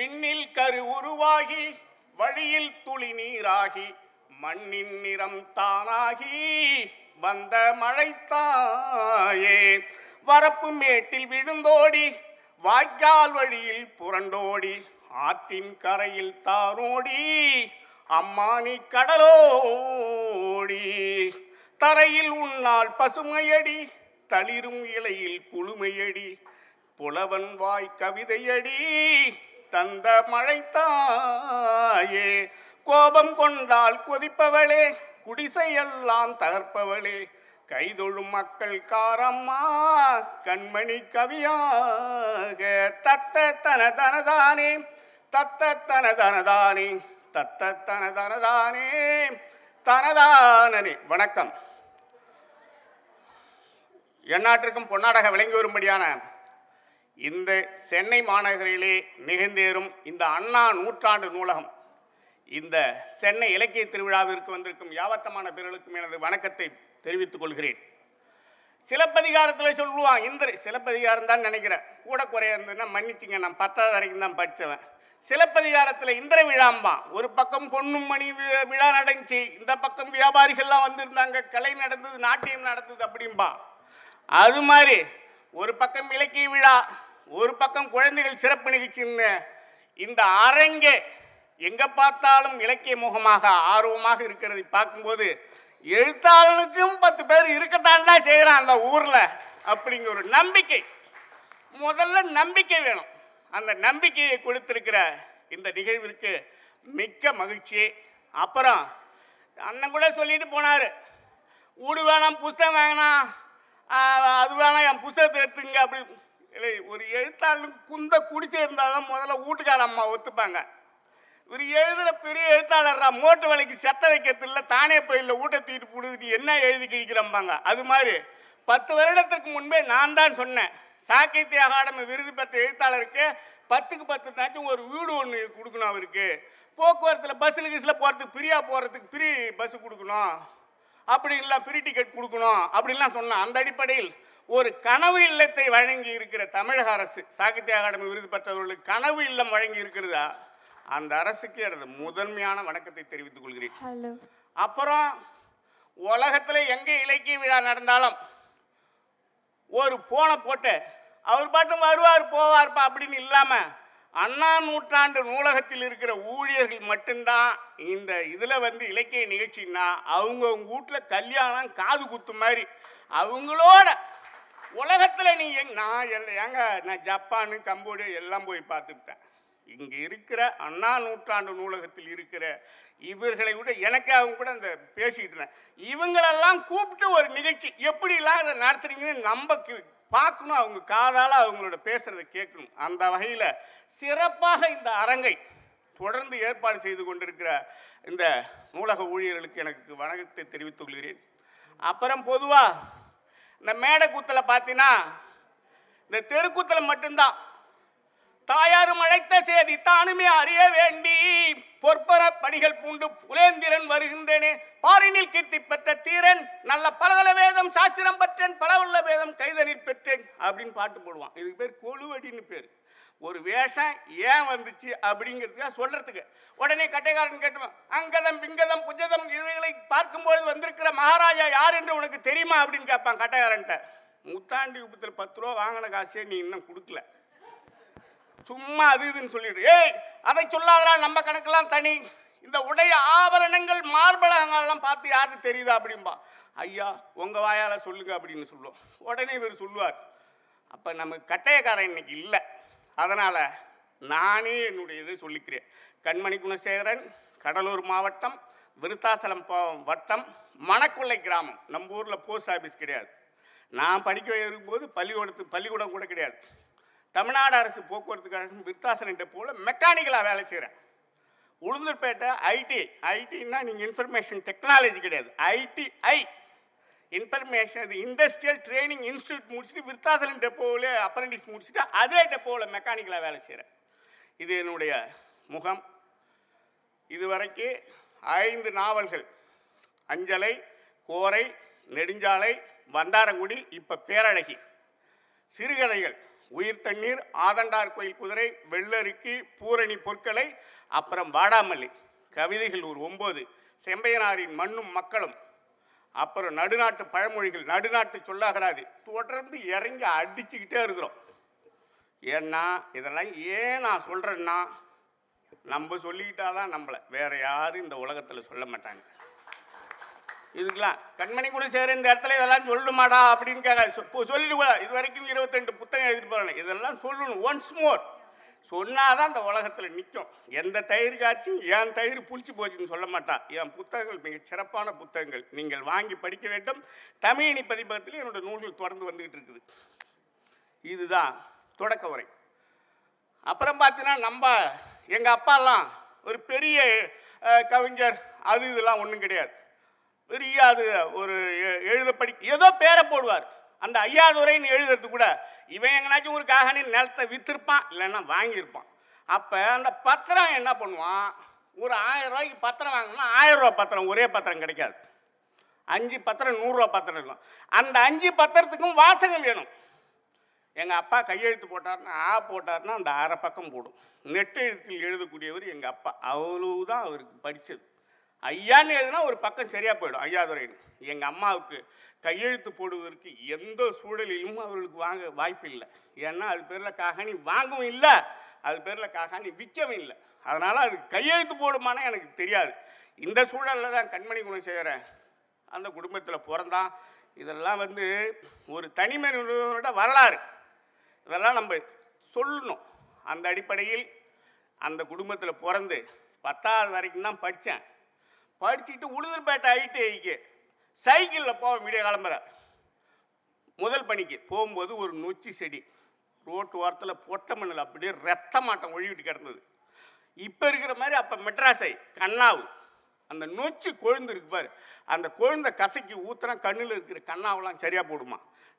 விண்ணில் கரு உருவாகி வழியில் துளி நீராகி மண்ணின் நிறம் தானாகி வந்த மழைத்தாயே. வரப்பு மேட்டில் விழுந்தோடி வாய்க்கால் வழியில் புரண்டோடி ஆற்றின் கரையில் தாரோடி அம்மானி கடலோடி. தரையில் உன்னால் பசுமையடி தளிரும் இலையில் குளுமையடி புலவன் வாய் கவிதையடி தந்த மழைத்தாயே கோபம் கொண்டால் கொதிப்பவளே குடிசையெல்லாம் தகர்ப்பவளே கைதொழும் மக்கள் காரம்மா கண்மணி கவியாக தத்த தன தனதானே தத்த தன தனதானே தத்த தன தனதானே தனதானே வணக்கம். எந்நாட்டிற்கும் பொன்னாடக விளங்கி வரும்படியான இந்த சென்னை மாநகரிலே நிகழ்ந்தேறும் இந்த அண்ணா நூற்றாண்டு நூலகம் இந்த சென்னை இலக்கிய திருவிழாவிற்கு வந்திருக்கும் யாவட்டமான பேர்களுக்கும் எனது வணக்கத்தை தெரிவித்துக் கொள்கிறேன். சிலப்பதிகாரத்தில் சொல்லுவான் இந்திர சிலப்பதிகாரம் தான் நினைக்கிறேன். கூட குறைய இருந்ததுன்னா மன்னிச்சுங்க நான் பத்தாவது வரைக்கும் தான் படித்தவன் சிலப்பதிகாரத்தில் இந்திர விழாம்பான் ஒரு பக்கம் பொன்னும் மணி விழா நடந்துச்சு. இந்த பக்கம் வியாபாரிகள்லாம் வந்திருந்தாங்க. கலை நடந்தது நாட்டியம் நடந்தது அப்படிம்பா. அது மாதிரி ஒரு பக்கம் இலக்கிய விழா ஒரு பக்கம் குழந்தைகள் சிறப்பு நிகழ்ச்சின்னு இந்த அரங்கே எங்கே பார்த்தாலும் இலக்கிய முகமாக ஆர்வமாக இருக்கிறதை பார்க்கும்போது எழுத்தாளனுக்கும் பத்து பேர் இருக்கத்தான்டா செய்கிறான் அந்த ஊரில் அப்படிங்கிற ஒரு நம்பிக்கை. முதல்ல நம்பிக்கை வேணும். அந்த நம்பிக்கையை கொடுத்துருக்கிற இந்த நிகழ்விற்கு மிக்க மகிழ்ச்சி. அப்புறம் அண்ணன் கூட சொல்லிட்டு போனார் வீடு வேணாம் புஸ்தகம் வேணாம் அது வேணாம் என் புஸ்தகத்தை எடுத்துங்க அப்படி இல்லை ஒரு எழுத்தாளனுக்கு குந்த குடிச்சிருந்தால் தான் முதல்ல வீட்டுக்கார அம்மா ஒத்துப்பாங்க. இவர் எழுதுகிற பெரிய எழுத்தாளர்ரா மோட்டு வேலைக்கு செத்த வைக்கிறது இல்லை தானே போயில்ல ஊட்ட தூக்கிட்டு போடுது என்ன எழுதி கிழிக்கிறம்பாங்க. அது மாதிரி பத்து வருடத்திற்கு முன்பே நான் தான் சொன்னேன். சாகித்ய அகாடமி விருது பெற்ற எழுத்தாளருக்கு பத்துக்கு பத்துனாச்சும் ஒரு வீடு ஒன்று கொடுக்கணும் அவருக்கு. போக்குவரத்தில் பஸ்ஸில் கீஸில் போகிறதுக்கு ஃப்ரீயாக போகிறதுக்கு ஃப்ரீ பஸ்ஸு கொடுக்கணும். அப்படி இல்லை ஃப்ரீ டிக்கெட் கொடுக்கணும் அப்படின்லாம் சொன்னேன். அந்த அடிப்படையில் ஒரு கனவு இல்லத்தை வழங்கி இருக்கிற தமிழக அரசு சாகித்ய அகாடமி விருது பெற்றவர்களுக்கு கனவு இல்லம் வழங்கி இருக்கிறதா? அந்த அரசுக்கு எனது முதன்மையான வணக்கத்தை தெரிவித்துக் கொள்கிறேன். அப்புறம் உலகத்தில் எங்கே இலக்கிய விழா நடந்தாலும் ஒரு போனை போட்டு அவர் பாட்டும் வருவார் போவார்ப்பா அப்படின்னு இல்லாமல் அண்ணா நூற்றாண்டு நூலகத்தில் இருக்கிற ஊழியர்கள் மட்டும்தான் இந்த இதில் வந்து இலக்கிய நிகழ்ச்சின்னா அவங்கவுங்க வீட்டில் கல்யாணம் காது குத்து மாதிரி அவங்களோட உலகத்தில் நீ எங் நான் எல்ல- ஏங்க நான் ஜப்பானு கம்போடியா எல்லாம் போய் பார்த்துக்கிட்டேன். இங்கே இருக்கிற அண்ணா நூற்றாண்டு நூலகத்தில் இருக்கிற இவர்களை விட எனக்கு அவங்க கூட அந்த பேசிக்கிட்டு இருந்தேன். இவங்களெல்லாம் கூப்பிட்டு ஒரு நிகழ்ச்சி எப்படிலாம் இதை நடத்துறீங்கன்னு நம்ம பார்க்கணும் அவங்க காதால் அவங்களோட பேசுகிறத கேட்கணும். அந்த வகையில் சிறப்பாக இந்த அரங்கை தொடர்ந்து ஏற்பாடு செய்து கொண்டிருக்கிற இந்த நூலக ஊழியர்களுக்கு எனக்கு வணக்கத்தை தெரிவித்துக் கொள்கிறேன். அப்புறம் பொதுவாக இந்த மேடை கூத்தில் பார்த்தீங்கன்னா இந்த தெருக்கூத்தில் மட்டும்தான் தாயாரும் அழைத்த செய்தி தானுமே அறிய வேண்டி பொற்பர படிகள் பூண்டு புலேந்திரன் வருகின்றேனே. பாரினில் கீர்த்தி பெற்ற தீரன் நல்ல பலதல வேதம் சாஸ்திரம் பெற்றேன் பலவுள்ள வேதம் கைதனில் பெற்றேன் அப்படின்னு பாட்டு போடுவான். இதுக்கு பேர் கொழுவடின்னு பேர். ஒரு வேஷம் ஏன் வந்துச்சு அப்படிங்கிறதுக்காக சொல்றதுக்கு. உடனே கட்டைக்காரன் கேட்டுவான் அங்கதம் பிங்கதம் புஜதம் இவைகளை பார்க்கும்போது வந்திருக்கிற மகாராஜா யார் என்று உனக்கு தெரியுமா அப்படின்னு கேட்பான் கட்டைக்காரன்ட்ட. முத்தாண்டி விபத்தில் பத்து ரூபா வாங்கின காசே நீ இன்னும் கொடுக்கல. சும்மா அது இதுன்னு சொல்லிடு. ஏய் அதை சொல்லாதரா நம்ம கணக்கெல்லாம் தனி. இந்த உடைய ஆபரணங்கள் மார்பலகங்கள்லாம் பார்த்து யாருக்கு தெரியுதா அப்படிம்பா. ஐயா உங்க வாயால சொல்லுங்க அப்படின்னு சொல்லுவோம். உடனே இவர் சொல்லுவார் அப்ப நம்ம கட்டையக்காரன் இன்னைக்கு இல்லை. அதனால் நானே என்னுடைய இதை சொல்லிக்கிறேன். கண்மணி குணசேகரன் கடலூர் மாவட்டம் விருத்தாசலம் வட்டம் மணக்குள்ளை கிராமம். நம்ம ஊரில் போஸ்ட் ஆஃபீஸ் கிடையாது. நான் படிக்க இருக்கும்போது பள்ளிக்கூடத்து பள்ளிக்கூடம் கூட கிடையாது. தமிழ்நாடு அரசு போக்குவரத்து கழகம் விருத்தாசலம் டெப்போவில் மெக்கானிக்கலாக வேலை செய்கிறேன் உளுந்தூர்பேட்டை ஐடி ஐடின்னா நீங்கள் இன்ஃபர்மேஷன் டெக்னாலஜி கிடையாது. ஐடிஐ இன்ஃபர்மேஷன் இது இண்டஸ்ட்ரியல் ட்ரைனிங் இன்ஸ்டியூட் முடிச்சுட்டு விருத்தாசலம் டெப்போவில் அப்ரண்டிஸ் முடிச்சுட்டு அதே டெப்போவில் மெக்கானிக்கலாக வேலை செய்கிறேன் இது என்னுடைய முகம். இதுவரைக்கு ஐந்து நாவல்கள். அஞ்சலை கோரை நெடுஞ்சாலை வந்தாரங்குடி இப்போ பேரழகி. சிறுகதைகள். உயிர் தண்ணீர் ஆதண்டார் கோயில் குதிரை வெள்ளருக்கு பூரணி பொற்களை அப்புறம் வாடாமல்லி. கவிதைகள் ஒரு ஒம்பது செம்பையனாரின் மண்ணும் மக்களும். அப்புறம் நடுநாட்டு பழமொழிகள் நடுநாட்டு சொல்லாகிறாது தொடர்ந்து இறங்கி அடிச்சுக்கிட்டே இருக்கிறோம். ஏன்னா இதெல்லாம் ஏன் நான் சொல்கிறேன்னா நம்ம சொல்லிக்கிட்டாதான் நம்மளை. வேற யாரும் இந்த உலகத்தில் சொல்ல மாட்டாங்க. இதுக்கெல்லாம் கண்மணி குணசேகர் இந்த இடத்துல இதெல்லாம் சொல்லணுமாடா அப்படின்னு கேட்க சொல்லிடுவா. இது வரைக்கும் இருபத்தெண்டு புத்தகம் எழுதிட்டு போகிறாங்க இதெல்லாம் சொல்லணும். ஒன்ஸ் மோர் சொன்னாதான் அந்த உலகத்தில் நிற்கும் எந்த தயிர் காட்சியும் என் தயிர் புளிச்சு போச்சுன்னு சொல்ல மாட்டா. என் புத்தகங்கள் மிக சிறப்பான புத்தகங்கள். நீங்கள் வாங்கி படிக்க வேண்டும். தமிழினி பதிப்பகத்தில் என்னோட நூல்கள் தொடர்ந்து வந்துக்கிட்டு இருக்குது. இதுதான் தொடக்க உரை. அப்புறம் பார்த்தீங்கன்னா நம்ம எங்கள் அப்பாலாம் ஒரு பெரிய கவிஞர் அது இதெல்லாம் ஒன்றும் கிடையாது. பெரிய அது ஒரு எ- எழுத படி ஏதோ பேரை போடுவார். அந்த ஐயாதுரைன்னு எழுதுறது கூட இவன் எங்கனாச்சும் ஒரு காகனி நிலத்தை விற்றுருப்பான் இல்லைன்னா வாங்கியிருப்பான். அப்போ அந்த பத்திரம் என்ன பண்ணுவான்? ஒரு ஆயிரம் ரூபாய்க்கு பத்திரம் வாங்கினா ஆயிரம் ரூபா பத்திரம் ஒரே பத்திரம் கிடைக்காது. அஞ்சு பத்திரம் நூறுரூவா பத்திரம் இருக்கும் அந்த அஞ்சு பத்திரத்துக்கும் வாசகம் வேணும். எங்கள் அப்பா கையெழுத்து போட்டார்னா ஆ போட்டார்னா அந்த அரை பக்கம் போடும். நெட்டெழுத்தில் எழுதக்கூடியவர் எங்கள் அப்பா. அவ்வளவுதான் அவருக்கு படித்தது ஐயான்னு எழுதுனா ஒரு பக்கம் சரியாக போயிடும் ஐயாதுரைன்னு. எங்கள் அம்மாவுக்கு கையெழுத்து போடுவதற்கு எந்த சூழலிலும் அவர்களுக்கு வாங்க வாய்ப்பு இல்லை ஏன்னா அது பேரில் காகாணி வாங்கவும் இல்லை அது பேரில் காகாணி விற்கவும் இல்லை. அதனால் அது கையெழுத்து போடுமானே எனக்கு தெரியாது. இந்த சூழலில் தான் கண்மணி குணம் செய்கிறேன் அந்த குடும்பத்தில் பிறந்தான். இதெல்லாம் வந்து ஒரு தனிமனிதனோட வரலாறு. இதெல்லாம் நம்ம சொல்லணும். அந்த அடிப்படையில் அந்த குடும்பத்தில் பிறந்து பத்தாவது வரைக்கும் தான் படித்தேன் படிச்சுட்டு உளுந்தூர்பேட்டை ஐடிஐக்கு சைக்கிளில் போவோம் விடிய கிளம்புற. முதல் பணிக்கு போகும்போது ஒரு நொச்சி செடி ரோட்டு ஓரத்தில் பொட்ட மண்ணில் அப்படியே ரத்த மாட்டம் ஒழிவிட்டு கிடந்தது. இப்போ இருக்கிற மாதிரி அப்போ மெட்ராஸை கண்ணாவு. அந்த நொச்சி கொழுந்து இருக்கு பாரு. அந்த கொழுந்த கசக்கி ஊத்துனா கண்ணில் இருக்கிற கண்ணாவெல்லாம் சரியாக போடுமா?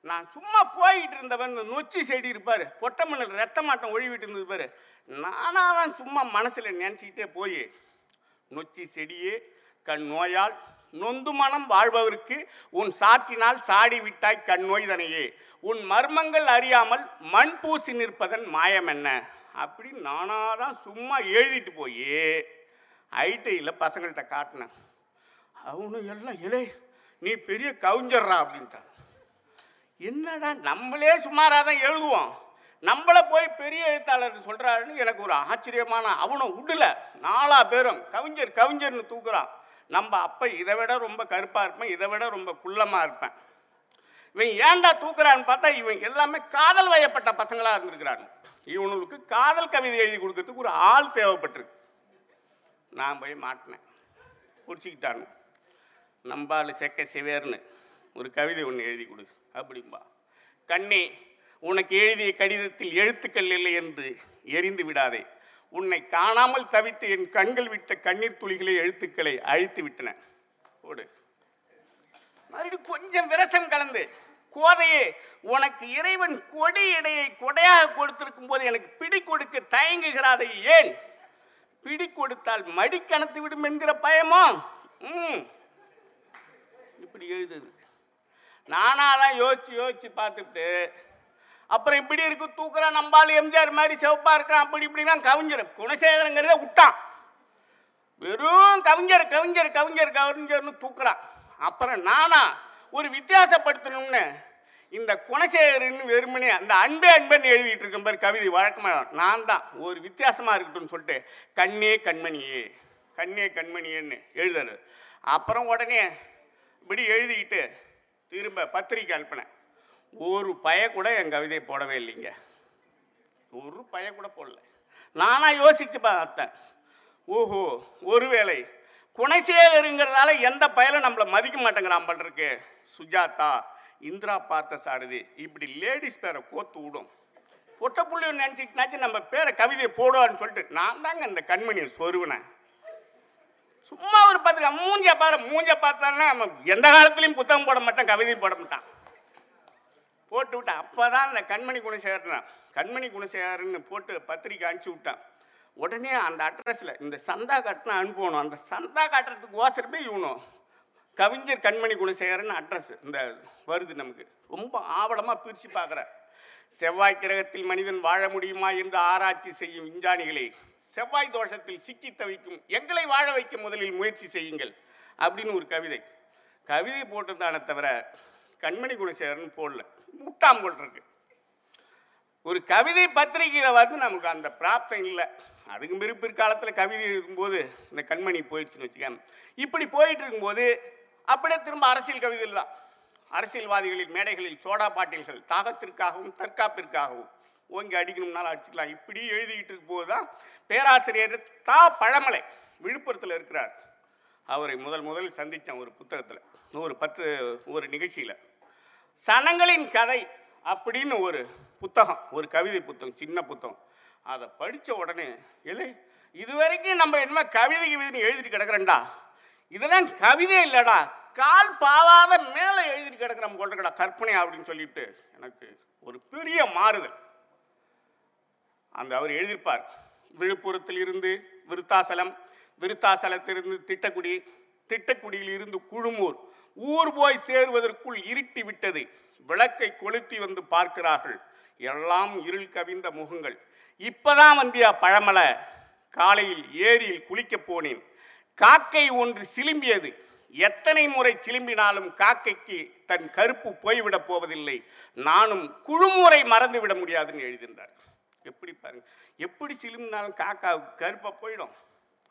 நான் சும்மா போய்கிட்டு இருந்தவன் இந்த நொச்சி செடி இருப்பார் பொட்ட மண்ணில் ரத்த மாட்டம் ஒழிவிட்டு இருந்தது பாரு. நானாக தான் சும்மா மனசில் நினச்சிக்கிட்டே போய் நொச்சி செடியே கண் நோயால் நொந்து மனம் வாழ்பவருக்கு உன் சாற்றினால் சாடி விட்டாய் கண் நோய்தனையே உன் மர்மங்கள் அறியாமல் மண் பூசி நிற்பதன் மாயம் என்ன? அப்படின்னு நானாக தான் சும்மா எழுதிட்டு போய் ஐடியில் பசங்கள்கிட்ட காட்டினேன். அவனும் எல்லாம் இலே நீ பெரிய கவிஞர்றா அப்படின்ட்டான். என்னடா நம்மளே சுமாராக தான் எழுதுவோம். நம்மளை போய் பெரிய எழுத்தாளர் சொல்கிறாருன்னு எனக்கு ஒரு ஆச்சரியமான அவனும் விடல நாலா பேரும் கவிஞர் கவிஞர்னு தூக்குறான். நம்ம அப்போ இதை விட ரொம்ப கருப்பாக இருப்பேன் இதை விட ரொம்ப குள்ளமாக இருப்பேன். இவன் ஏன்டா தூக்குறான்னு பார்த்தா இவன் எல்லாமே காதல் வயப்பட்ட பசங்களாக இருந்திருக்கிறாங்க. இவனுக்கு காதல் கவிதை எழுதி கொடுக்கறதுக்கு ஒரு ஆள் தேவைப்பட்டிருக்கு. நான் போய் மாட்டினேன். பிடிச்சிக்கிட்டானு நம்பால் செக்க சிவேர்னு ஒரு கவிதை ஒன்று எழுதி கொடு அப்படிம்பா. கண்ணே உனக்கு எழுதிய கடிதத்தில் எழுத்துக்கள் இல்லை என்று எரிந்து விடாதே. உன்னை காணாமல் தவித்து என் கண்கள் விட்ட கண்ணீர் துளிகளை எழுத்துக்களை அழித்து விட்டன. ஓடு. மறுபடியும் கொஞ்சம் விரசம் கலந்து. கோதையே உனக்கு இறைவன் கொடி இடையை கொடையாக கொடுத்திருக்கும் போது எனக்கு பிடி கொடுக்க தயங்குகிறாதை ஏன்? பிடி கொடுத்தால் மடி கணத்து விடும் என்கிற பயமோ? ம். இப்படி எழுதுது. நானாக தான் யோசிச்சு யோசிச்சு பார்த்துட்டு அப்புறம் இப்படி இருக்கு தூக்குறான் நம்பால் எம்ஜிஆர் மாதிரி சிவப்பா இருக்கிறான் அப்படி இப்படிலாம் கவிஞர். குணசேகரங்கிறத விட்டான். வெறும் கவிஞர் கவிஞர் கவிஞர் கவிஞர்னு தூக்குறான் அப்புறம் நானா ஒரு வித்தியாசப்படுத்தணும்னு இந்த குணசேகரன் வெறுமனே அந்த அன்பே அன்பன் எழுதிட்டு இருக்க பாரு கவிதை வழக்கமாக நான் தான் ஒரு வித்தியாசமாக இருக்கட்டும்னு சொல்லிட்டு கண்ணே கண்மணியே கண்ணே கண்மணியேன்னு எழுதுறது. அப்புறம் உடனே இப்படி எழுதிக்கிட்டு திரும்ப பத்திரிக்கை அனுப்பினேன். ஒரு பய கூட என் கவிதையை போடவே இல்லைங்க. ஒரு பய கூட போடல. நானாக யோசித்து பார்த்தேன். ஓஹோ ஒருவேளை குணசேகருங்கிறதால எந்த பயலும் நம்மளை மதிக்க மாட்டேங்கிறான் பண்றதுக்கு சுஜாதா இந்திரா பார்த்த சாரதி இப்படி லேடிஸ் பேரை கோத்து விடும். பொட்ட புள்ளி நம்ம பேரை கவிதையை போடுவான்னு சொல்லிட்டு நான் தாங்க இந்த கண்மணியை சொருவினேன் சும்மா ஒரு பத்திரிக்கை மூஞ்ச பாரு மூஞ்ச பார்த்தான்னா நம்ம எந்த காலத்துலையும் புத்தகம் போட மாட்டேன் கவிதையும் போட மாட்டான். போட்டு விட்டேன் அப்போ தான் அந்த கண்மணி குணசேகரன் கண்மணி குணசேகரன்னு போட்டு பத்திரிக்கை அனுப்பிச்சி விட்டான். உடனே அந்த அட்ரஸில் இந்த சந்தா காட்டினா அனுப்பணும். அந்த சந்தா காட்டுறதுக்கு ஓசரமே இவனும் கவிஞர் கண்மணி குணசேகரன் அட்ரஸ் இந்த வருது நமக்கு. ரொம்ப ஆவலமாக பிரித்து பார்க்குறேன் செவ்வாய் கிரகத்தில் மனிதன் வாழ முடியுமா என்று ஆராய்ச்சி செய்யும் விஞ்ஞானிகளே செவ்வாய் தோஷத்தில் சிக்கி தவிக்கும் எங்களை வாழ வைக்க முதலில் முயற்சி செய்யுங்கள் அப்படின்னு ஒரு கவிதை. கவிதை போட்டிருந்தானே தவிர கண்மணி குணசேகரன் போடல. முட்டாம் போட்டிருக்கு ஒரு கவிதை பத்திரிகையில் வந்து நமக்கு அந்த பிராப்தம் இல்லை. அதுக்கு பிறகு பிற்காலத்தில் கவிதை எழுதும்போது இந்த கண்மணி போயிடுச்சுன்னு வச்சுக்கோங்க. இப்படி போயிட்டு இருக்கும்போது அப்படியே திரும்ப அரசியல் கவிதையில் தான். அரசியல்வாதிகளின் மேடைகளில் சோடா பாட்டில்கள் தாகத்திற்காகவும் தற்காப்பிற்காகவும் ஓங்கி அடிக்கணும்னாலும் அடிச்சுக்கலாம். இப்படி எழுதிக்கிட்டு இருக்கும்போது தான் பேராசிரியர் தா. பழமலை விழுப்புரத்தில் இருக்கிறார். அவரை முதல் முதல் சந்தித்தேன் ஒரு புத்தகத்தில். ஒரு பத்து ஒரு நிகழ்ச்சியில். சனங்களின் கதை அப்படின்னு ஒரு புத்தகம் ஒரு கவிதை புத்தகம் சின்ன புத்தகம். அதை படித்த உடனே இல்லை இது வரைக்கும் நம்ம என்ன கவிதை கவிதைன்னு எழுதிட்டு கிடக்குறேன்டா. இதெல்லாம் கவிதை இல்லைடா. கால் பாவாத மேலே எழுதிட்டு கிடக்குறோம் கொண்டுக்கடா கற்பனை அப்படின்னு சொல்லிட்டு எனக்கு ஒரு பெரிய மாறுதல். அந்த அவர் எழுதியிருப்பார். விழுப்புரத்தில் இருந்து விருத்தாசலம் விருத்தாசலத்திலிருந்து திட்டக்குடி திட்டக்குடியில் இருந்து குழுமூர் ஊர் போய் சேருவதற்குள் இருட்டி விட்டது. விளக்கை கொளுத்தி வந்து பார்க்கிறார்கள். எல்லாம் இருள் கவிந்த முகங்கள். இப்பதான் வந்தியா பழமலை. காலையில் ஏரியில் குளிக்கப் போனேன். காக்கை ஒன்று சிலும்பியது. எத்தனை முறை சிலும்பினாலும் காக்கைக்கு தன் கருப்பு போய்விடப் போவதில்லை. நானும் குழுமுறை மறந்து விட முடியாதுன்னு எழுதியிருந்தார். எப்படி பாருங்க. எப்படி சிலும்பினாலும் காக்காவுக்கு கருப்பாக போயிடும்.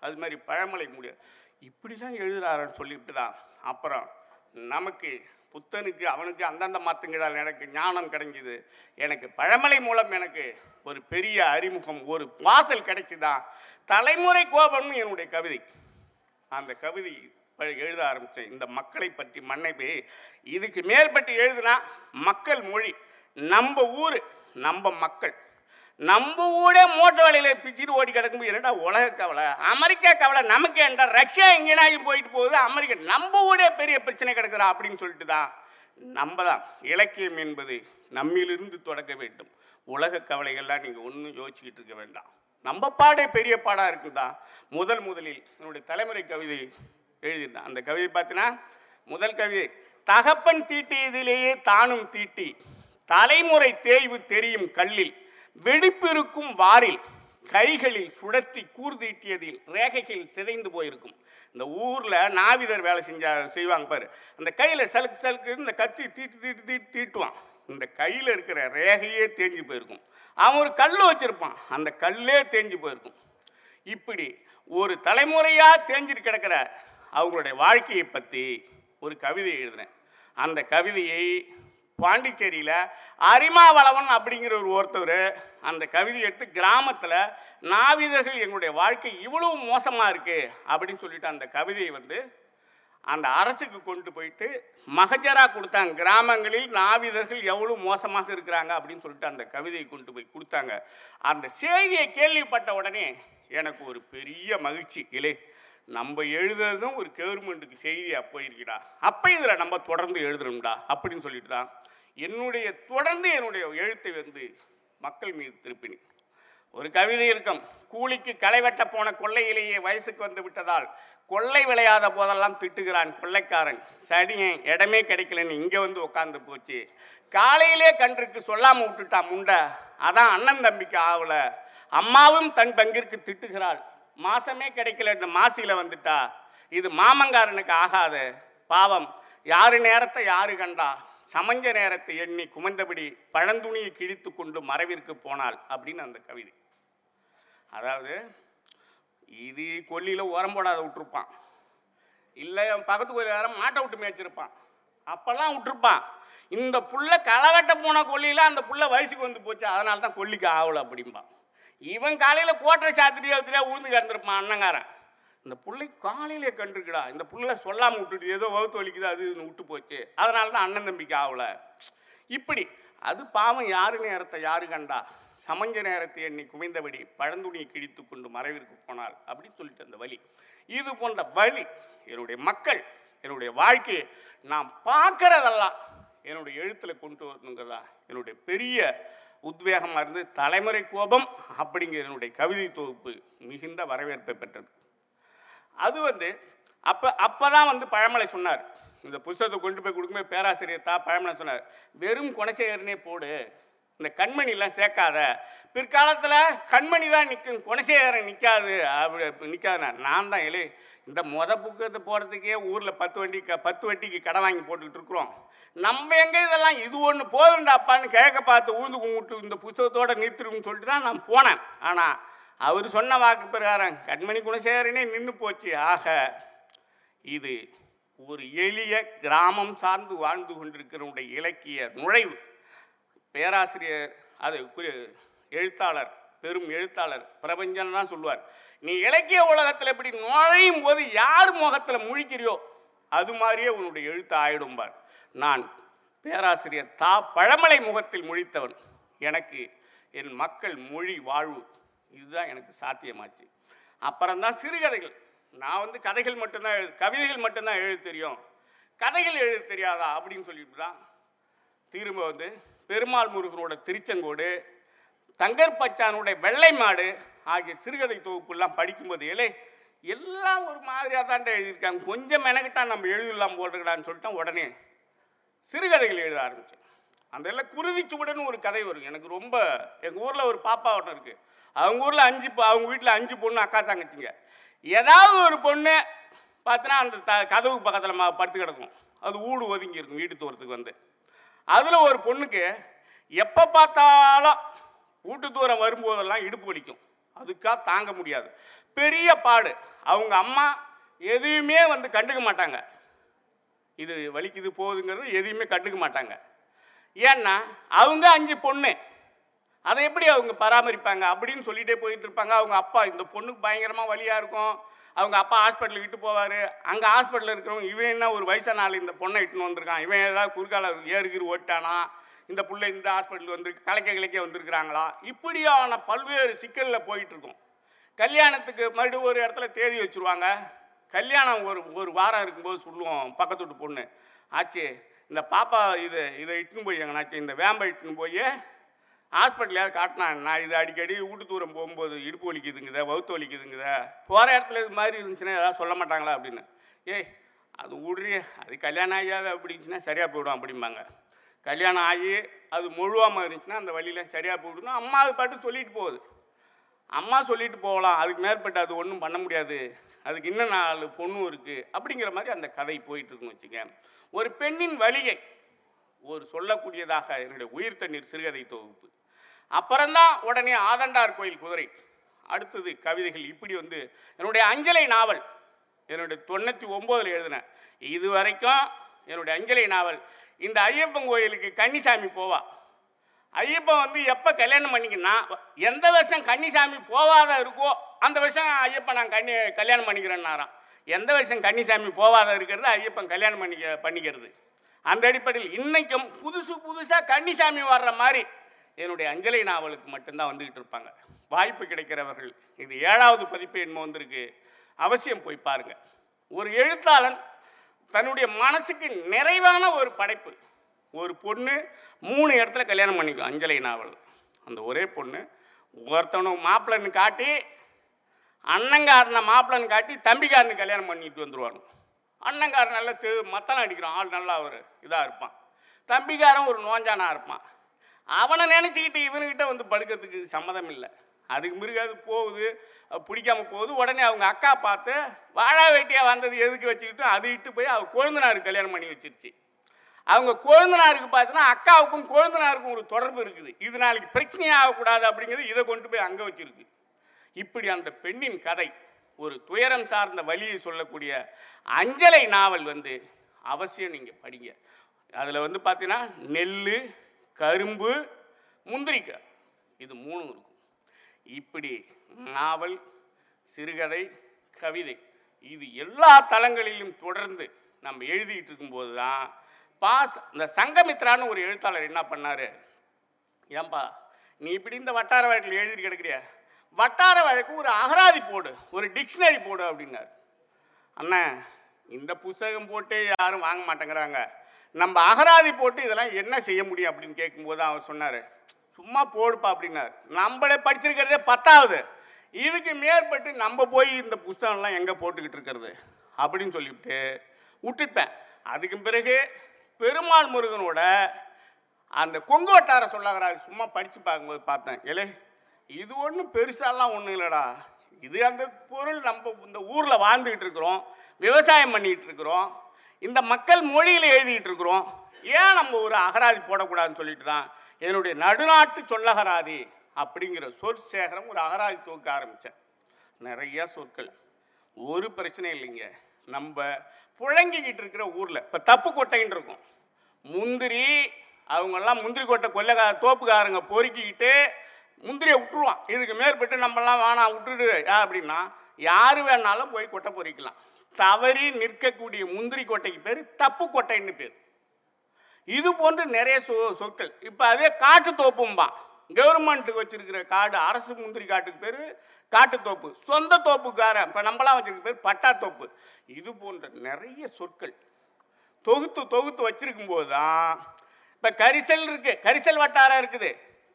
அது மாதிரி பழமலை முடியாது இப்படிலாம் எழுதுறாருன்னு சொல்லிவிட்டு தான் அப்புறம் நமக்கு புத்தனுக்கு அவனுக்கு அந்தந்த மாத்துங்களால் எனக்கு ஞானம் கிடைஞ்சிது எனக்கு பழமலை மூலம் எனக்கு ஒரு பெரிய அறிமுகம் ஒரு வாசல் கிடைச்சிதான். தலைமுறை கோபம்னு என்னுடைய கவிதை. அந்த கவிதை எழுத ஆரம்பித்தேன் இந்த மக்களை பற்றி மண்ணை போய் இதுக்கு மேற்பட்டு எழுதுனா மக்கள் மொழி. நம்ம ஊர் நம்ம மக்கள். நம்ம ஊரே மோட்டர் வலையில் பிச்சுட்டு ஓடி கிடக்கும்போது என்னடா உலக கவலை? அமெரிக்கா கவலை நமக்கு என்ன ரஷ்யா எங்கேனாயும் போயிட்டு போகுது அமெரிக்கா. நம்ம ஊரே பெரிய பிரச்சனை கிடக்குறா அப்படின்னு சொல்லிட்டு தான் நம்ம தான் இலக்கியம் என்பது நம்மிலிருந்து தொடங்க வேண்டும். உலக கவலைகள்லாம் நீங்கள் ஒன்றும் யோசிச்சுக்கிட்டு இருக்க வேண்டாம். நம்ம பாடே பெரிய பாடாக இருக்குதா? முதல் முதலில் என்னுடைய தலைமுறை கவிதை எழுதியிருந்தேன். அந்த கவிதை பார்த்தீங்கன்னா முதல் கவிதை தகப்பன் தீட்டியதிலேயே தானும் தீட்டி தலைமுறை தேய்வு தெரியும் கல்லில் வெடிப்பிருக்கும் வாரில் கைகளில் சுடத்தி கூர்தீட்டியதில் ரேகைகள் சிதைந்து போயிருக்கும். இந்த ஊரில் நாவிதர் வேலை செஞ்சா செய்வாங்க பாரு. அந்த கையில் சலுக்கு சலுக்கு இந்த கத்தி தீட்டு தீட்டு தீட்டு தீட்டுவான். இந்த கையில் இருக்கிற ரேகையே தேஞ்சு போயிருக்கும். அவன் ஒரு கல் வச்சுருப்பான். அந்த கல்லே தேஞ்சு போயிருக்கும். இப்படி ஒரு தலைமுறையாக தேஞ்சிட்டு கிடக்கிற அவங்களுடைய வாழ்க்கையை பற்றி ஒரு கவிதை எழுதினேன் அந்த கவிதையை பாண்டிச்சேரியில் அரிமாவளவன் அப்படிங்கிற ஒரு ஒருத்தவர் அந்த கவிதை எடுத்து கிராமத்தில் நாவிதர்கள் எங்களுடைய வாழ்க்கை இவ்வளவு மோசமாக இருக்குது அப்படின்னு சொல்லிட்டு அந்த கவிதையை வந்து அந்த அரசுக்கு கொண்டு போயிட்டு மகஜரா கொடுத்தாங்க. கிராமங்களில் நாவிதர்கள் எவ்வளோ மோசமாக இருக்கிறாங்க அப்படின்னு சொல்லிட்டு அந்த கவிதையை கொண்டு போய் கொடுத்தாங்க. அந்த செய்தியை கேள்விப்பட்ட உடனே எனக்கு ஒரு பெரிய மகிழ்ச்சி. இல்லை நம்ம எழுதுறதும் ஒரு கவர்மெண்ட்டுக்கு செய்தியாக போயிருக்குடா. அப்போ இதில் நம்ம தொடர்ந்து எழுதுறோம்டா அப்படின்னு சொல்லிட்டு தான் என்னுடைய தொடர்ந்து என்னுடைய எழுத்தை வந்து மக்கள் மீது திருப்பினேன் ஒரு கவிதை இருக்கும். கூலிக்கு களை வெட்ட போன கொள்ளையிலேயே வயசுக்கு வந்து விட்டதால் கொள்ளை விளையாத போதெல்லாம் திட்டுகிறான் கொள்ளைக்காரன். சனியன் இடமே கிடைக்கலன்னு இங்கே வந்து உட்காந்து போச்சு. காலையிலே கன்றுக்கு சொல்லாமல் விட்டுட்டான் முண்டை. அதான் அண்ணன் தம்பிக்கு ஆகல அம்மாவும் தன் பங்கிற்கு திட்டுகிறாள். மாசமே கிடைக்கலன்னு மாசியில் வந்துட்டா. இது மாமங்காரனுக்கு ஆகாது. பாவம். யாரு நேரத்தை யாரு கண்டா? சமஞ்ச நேரத்தை எண்ணி குமந்தபடி பழந்துணியை கிழித்து கொண்டு மறைவிற்கு போனாள் அப்படின்னு அந்த கவிதை. அதாவது இது கொல்லியில் உரம் போடாத விட்டுருப்பான். இல்லை பக்கத்து நேரம் மாட்டை விட்டு மேய்ச்சிருப்பான். அப்போல்லாம் விட்டுருப்பான். இந்த புள்ள களவெட்ட போன கொல்லியில் அந்த புள்ள வயசுக்கு வந்து போச்சு அதனால தான் கொல்லிக்கு ஆகலை அப்படிம்பான். இவன் காலையில் கோட்டை சாத்திரியா சாத்திரியா கிடந்திருப்பான் அண்ணங்காரன். இந்த பிள்ளை காலையிலே கண்டிருக்குடா. இந்த பிள்ளை சொல்லாமல் விட்டுட்டு ஏதோ வகுத்து வலிக்குது அது இதுன்னு விட்டு போச்சு. அதனால தான் அண்ணன் தம்பிக்கு ஆகலை. இப்படி அது பாவம் யாரு நேரத்தை யாரு கண்டா? சமஞ்ச நேரத்தை எண்ணி குமைந்தபடி பழந்துணியை கிழித்து கொண்டு மறைவிற்கு போனார் அப்படின்னு சொல்லிட்டு அந்த வழி. இது போன்ற வழி என்னுடைய மக்கள் என்னுடைய வாழ்க்கையை நான் பார்க்கறதெல்லாம் என்னுடைய எழுத்தில் கொண்டு வரணுங்கிறதா? என்னுடைய பெரிய உத்வேகமாக இருந்து தலைமுறை கோபம் அப்படிங்கிற என்னுடைய கவிதை தொகுப்பு மிகுந்த வரவேற்பை பெற்றது. அது வந்து அப்போ அப்போ தான் வந்து பழமலை சொன்னார். இந்த புஸ்தகத்தை கொண்டு போய் கொடுக்கும்போது பேராசிரியர் தா பழமலை சொன்னார். வெறும் குணசேகரனே போடு. இந்த கண்மணிலாம் சேர்க்காத. பிற்காலத்தில் கண்மணி தான் நிற்கும் குணசேகரன் நிற்காது அப்படி நிற்காதுண்ணா நான் தான் இல்லை இந்த மொத புக்கத்தை போகிறதுக்கே ஊரில் பத்து வண்டி க பத்து வட்டிக்கு கடை வாங்கி போட்டுக்கிட்டு இருக்கிறோம். நம்ம எங்கே இதெல்லாம் இது ஒன்று போதுண்டாப்பான்னு கிழக்க பார்த்து ஊந்து கும்பிட்டு இந்த புத்தகத்தோடு நிறுத்திருக்குன்னு சொல்லிட்டு தான் நான் போனேன். ஆனால் அவர் சொன்ன வாக்கு பிரகாரம் கண்மணி குணசேகரனே நின்று போச்சு. ஆக இது ஒரு எளிய கிராமம் சார்ந்து வாழ்ந்து கொண்டிருக்கிறவருடைய இலக்கிய நுழைவு. பேராசிரியர் அது குறி எழுத்தாளர் பெரும் எழுத்தாளர் பிரபஞ்சன் தான் சொல்லுவார். நீ இலக்கிய உலகத்தில் இப்படி நுழையும் போது யார் முகத்தில் முழிக்கிறியோ அது மாதிரியே உன்னுடைய எழுத்து ஆயிடும்பார் நான் பேராசிரியர் தா பழமலை முகத்தில் முழித்தவன். எனக்கு என் மக்கள் மொழி வாழ்வு இதுதான் எனக்கு சாத்தியமாச்சு. அப்புறம்தான் சிறுகதைகள். நான் வந்து கதைகள் மட்டும்தான் எழு கவிதைகள் மட்டும்தான் எழுத தெரியும். கதைகள் எழுத தெரியாதா அப்படின்னு சொல்லிட்டு தான் திரும்ப வந்து பெருமாள் முருகனோட திருச்செங்கோடு தங்கர்பச்சானுடைய வெள்ளை மாடு ஆகிய சிறுகதை தொகுப்புலாம் படிக்கும்போது இலே எல்லாம் ஒரு மாதிரியாக தான்டா எழுதியிருக்காங்க. கொஞ்சம் மெனக்கிட்டா நம்ம எழுதிடலாம் போட்டுக்கடான்னு சொல்லிட்டு உடனே சிறுகதைகள் எழுத ஆரம்பித்தேன் அந்த எல்லாம் குருவிச்சுவடுன்னு ஒரு கதை வரும். எனக்கு ரொம்ப எங்கள் ஊரில் ஒரு பாப்பா ஒன்று இருக்குது அவங்க ஊரில் அஞ்சு அவங்க வீட்டில் அஞ்சு பொண்ணு அக்கா தங்கச்சிங்க. ஏதாவது ஒரு பொண்ணு பார்த்தீங்கன்னா அந்த த கதவு பக்கத்தில் ம படுத்து கிடக்கும். அது ஊடு ஒதுங்கி இருக்கும் வீட்டு தூரத்துக்கு வந்து. அதில் ஒரு பொண்ணுக்கு எப்போ பார்த்தாலும் வீட்டு தூரம் வரும்போதெல்லாம் இடுப்பு வலிக்கும். அதுக்காக தாங்க முடியாது. பெரிய பாடு. அவங்க அம்மா எதையுமே வந்து கண்டுக்க மாட்டாங்க. இது வலிக்குது போகுதுங்கிறது எதையுமே கண்டுக்க மாட்டாங்க. ஏன்னா அவங்க அஞ்சு பொண்ணு. அதை எப்படி அவங்க பராமரிப்பாங்க? அப்படின்னு சொல்லிகிட்டே போயிட்டு இருப்பாங்க. அவங்க அப்பா இந்த பொண்ணுக்கு பயங்கரமாக வழியாக இருக்கும். அவங்க அப்பா ஹாஸ்பிட்டலுக்கு இட்டு போவார். அங்கே ஹாஸ்பிட்டலில் இருக்கிறவங்க இவன் என்ன ஒரு வயசான ஆள் இந்த பொண்ணை இட்டுன்னு வந்திருக்கான். இவன் ஏதாவது குறுக்கால ஏறுகிறு ஓட்டானா இந்த பிள்ளை இந்த ஹாஸ்பிட்டலுக்கு வந்திருக்கு கலைக்க கிளைக்க வந்திருக்கிறாங்களா? இப்படியான பல்வேறு சிக்கலில் போயிட்டுருக்கோம் கல்யாணத்துக்கு மறுபடியும் ஒரு இடத்துல தேதி வச்சுருவாங்க. கல்யாணம் ஒரு ஒரு வாரம் இருக்கும்போது சொல்லுவோம் பக்கத்து வீட்டு பொண்ணு. ஆச்சு இந்த பாப்பா இது இதை இட்டுன்னு போய் எங்கனாச்சு இந்த வேம்பை இட்டுன்னு போய் ஹாஸ்பிட்டலையாவது காட்டினாங்கண்ணா நான் இது அடிக்கடி வீட்டு தூரம் போகும்போது இடுப்பு வலிக்குதுங்குதா வவுத்து வலிக்குதுங்குதா போகிற இடத்துல இது மாதிரி இருந்துச்சுன்னா ஏதாவது சொல்ல மாட்டாங்களா அப்படின்னு. ஏய் அது விட்றி அது கல்யாணம் ஆகியாது அப்படிச்சுன்னா சரியாக போயிடும் அப்படிம்பாங்க. கல்யாணம் ஆகி அது முழுவாமல் இருந்துச்சுன்னா அந்த வழியில் சரியாக போயிடணும் அம்மா அது பாட்டு சொல்லிட்டு போகுது. அம்மா சொல்லிட்டு போகலாம் அதுக்கு மேற்பட்டு அது ஒன்றும் பண்ண முடியாது. அதுக்கு இன்னும் நாலு பொண்ணும் இருக்குது அப்படிங்கிற மாதிரி அந்த கதை போயிட்டுருக்குன்னு வச்சுங்க ஒரு பெண்ணின் வழியை ஒரு சொல்லக்கூடியதாக என்னுடைய உயிர் தண்ணீர் சிறுகதை தொகுப்பு. அப்புறம்தான் உடனே ஆதண்டார் கோயில் குதிரை. அடுத்தது கவிதைகள். இப்படி வந்து என்னுடைய அஞ்சலை நாவல் என்னுடைய தொண்ணூற்றி ஒம்போதில் எழுதினேன் இது வரைக்கும் என்னுடைய அஞ்சலை நாவல். இந்த ஐயப்பன் கோயிலுக்கு கன்னிசாமி போவா. ஐயப்பன் வந்து எப்போ கல்யாணம் பண்ணிக்கினா எந்த வருஷம் கன்னிசாமி போவாத இருக்கோ அந்த வருஷம் ஐயப்பன் நான் கன்னி கல்யாணம் பண்ணிக்கிறேன்னாராம். எந்த வருஷம் கன்னிசாமி போவாத இருக்கிறது ஐயப்பன் கல்யாணம் பண்ணிக்க பண்ணிக்கிறது. அந்த அடிப்படையில் இன்னைக்கும் புதுசு புதுசாக கன்னிசாமி வர்ற மாதிரி என்னுடைய அஞ்சலை நாவலுக்கு மட்டும்தான் வந்துக்கிட்டு இருப்பாங்க. வாய்ப்பு கிடைக்கிறவர்கள் இது ஏழாவது பதிப்பு என்னமோ வந்திருக்கு. அவசியம் போய் பாருங்க. ஒரு எழுத்தாளன் தன்னுடைய மனசுக்கு நிறைவான ஒரு படைப்பு. ஒரு பொண்ணு மூணு இடத்துல கல்யாணம் பண்ணிக்கும் அஞ்சலை நாவல். அந்த ஒரே பொண்ணு ஒருத்தவனும் மாப்பிள்ளன்னு காட்டி அண்ணங்காரனை மாப்பிள்ளன்னு காட்டி தம்பிக்காரனு கல்யாணம் பண்ணிட்டு வந்துடுவானு அண்ணங்காரன் நல்லா தெ மத்தலாம் அடிக்கிறான் ஆள் நல்லா அவர் இதாக இருப்பான். தம்பிக்காரன் ஒரு நோஞ்சானாக இருப்பான். அவனை நினச்சிக்கிட்டு இவனுக்கிட்ட வந்து படுக்கிறதுக்கு சம்மதம் இல்லை அதுக்கு பிறகு அது போகுது பிடிக்காம போகுது. உடனே அவங்க அக்கா பார்த்து வாழா வேட்டியாக வந்தது எதுக்கு? வச்சுக்கிட்டு அது இட்டு போய் அவள் கொழுந்தனாருக்கு கல்யாணம் பண்ணி வச்சிருச்சு. அவங்க கொழுந்தனாருக்கு பார்த்தீங்கன்னா அக்காவுக்கும் கொழுந்தனாருக்கும் ஒரு தொடர்பு இருக்குது. இது நாளைக்கு பிரச்சனையே ஆகக்கூடாது அப்படிங்கிறது இதை கொண்டு போய் அங்கே வச்சிருக்கு. இப்படி அந்த பெண்ணின் கதை ஒரு துயரம் சார்ந்த வழியை சொல்லக்கூடிய அஞ்சலை நாவல் வந்து அவசியம் நீங்கள் படிங்க. அதில் வந்து பார்த்தீங்கன்னா நெல் கரும்பு முந்திரிக்காய் இது மூணும் இருக்கும். இப்படி நாவல் சிறுகதை கவிதை இது எல்லா தளங்களிலும் தொடர்ந்து நம்ம எழுதிட்டு இருக்கும்போது தான் பாஸ் இந்த சங்கமித்ரான்னு ஒரு எழுத்தாளர் என்ன பண்ணார்? ஏன்பா நீ இப்படி இந்த வட்டார வழக்கில் எழுதி கிடக்குறிய? வட்டார வழக்கு ஒரு அகராதி போடு ஒரு டிக்ஷனரி போடு அப்படின்னார். அண்ணன் இந்த புஸ்தகம் போட்டு யாரும் வாங்க மாட்டேங்கிறாங்க. நம்ம அகராதி போட்டு இதெல்லாம் என்ன செய்ய முடியும் அப்படின்னு கேட்கும்போது அவர் சொன்னார் சும்மா போடுப்பா அப்படின்னாரு. நம்மளே படிச்சிருக்கிறதே பத்தாவது. இதுக்கு மேற்பட்டு நம்ம போய் இந்த புஸ்தகம்லாம் எங்கே போட்டுக்கிட்டு இருக்கிறது அப்படின்னு சொல்லிவிட்டு விட்டுட்டேன். அதுக்கு பிறகு பெருமாள் முருகனோட அந்த கொங்கு வட்டார சும்மா படித்து பார்க்கும்போது பார்த்தேன். ஏலே இது ஒன்றும் பெருசாலாம் ஒன்றும் இல்லைடா. இது அந்த பொருள் நம்ம இந்த ஊரில் வாழ்ந்துக்கிட்டு இருக்கிறோம் விவசாயம் பண்ணிக்கிட்டு இருக்கிறோம். இந்த மக்கள் மொழியில் எழுதிக்கிட்டு இருக்கிறோம் ஏன் நம்ம ஒரு அகராதி போடக்கூடாதுன்னு சொல்லிட்டு தான் என்னுடைய நடுநாட்டு சொல்லகராதி அப்படிங்கிற சொற்சேகரம் ஒரு அகராதி தூக்க ஆரம்பித்தேன் நிறைய சொற்கள். ஒரு பிரச்சனையும் இல்லைங்க. நம்ம புழங்கிக்கிட்டு இருக்கிற ஊரில் இப்போ தப்பு கொட்டைன்னு இருக்கும். முந்திரி அவங்கெல்லாம் முந்திரி கொட்டை கொல்லைக்கா தோப்புக்காரங்க பொறுக்கிக்கிட்டு முந்திரியை விட்டுருவான். இதுக்கு மேற்பட்டு நம்மலாம் வேணாம் விட்டுடு யா அப்படின்னா யார் வேணாலும் போய் கொட்டை பொறிக்கலாம். தவறி நிற்கக்கூடிய முந்திரி கோட்டைக்கு பேர் தப்பு கொட்டைன்னு பேர். இது போன்று நிறைய சொ சொற்கள். இப்போ அதே காட்டு தோப்பும்பா. கவர்மெண்ட்டுக்கு வச்சிருக்கிற காடு அரசு முந்திரி காட்டுக்கு பேர் காட்டுத்தோப்பு சொந்த தோப்புக்காரன் இப்போ நம்மளாம் வச்சிருக்க பேர் பட்டா தோப்பு. இது போன்ற நிறைய சொற்கள். தொகுத்து தொகுத்து வச்சிருக்கும் போது தான் இப்போ கரிசல் இருக்கு. கரிசல் வட்டாரம் இருக்குது.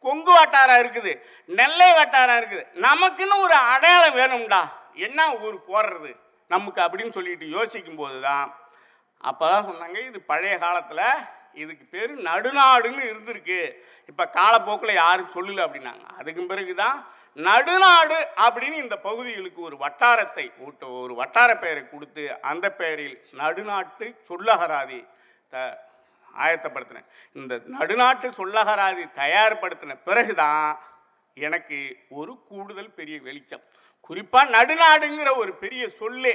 கொங்கு வட்டாரம் இருக்குது. நெல்லை வட்டாரம் இருக்குது. நமக்குன்னு ஒரு அடையாளம் வேணும்டா. என்ன ஊர் போடுறது நமக்கு அப்படின்னு சொல்லிட்டு யோசிக்கும் போது தான் அப்போ தான் சொன்னாங்க இது பழைய காலத்தில் இதுக்கு பேர் நடுநாடுன்னு இருந்திருக்கு. இப்போ காலப்போக்கில் யாரும் சொல்லல அப்படின்னாங்க. அதுக்கு பிறகு தான் நடுநாடு அப்படின்னு இந்த பகுதிகளுக்கு ஒரு வட்டாரத்தை ஊட்ட ஒரு வட்டார பெயரை கொடுத்து அந்த பெயரில் நடுநாட்டு சொல்லகராதி த ஆயத்தப்படுத்தினேன். இந்த நடுநாட்டு சொல்லகராதி தயார்படுத்தின பிறகுதான் எனக்கு ஒரு கூடுதல் பெரிய வெளிச்சம். குறிப்பாக நடுநாடுங்கிற ஒரு பெரிய சொல்லே.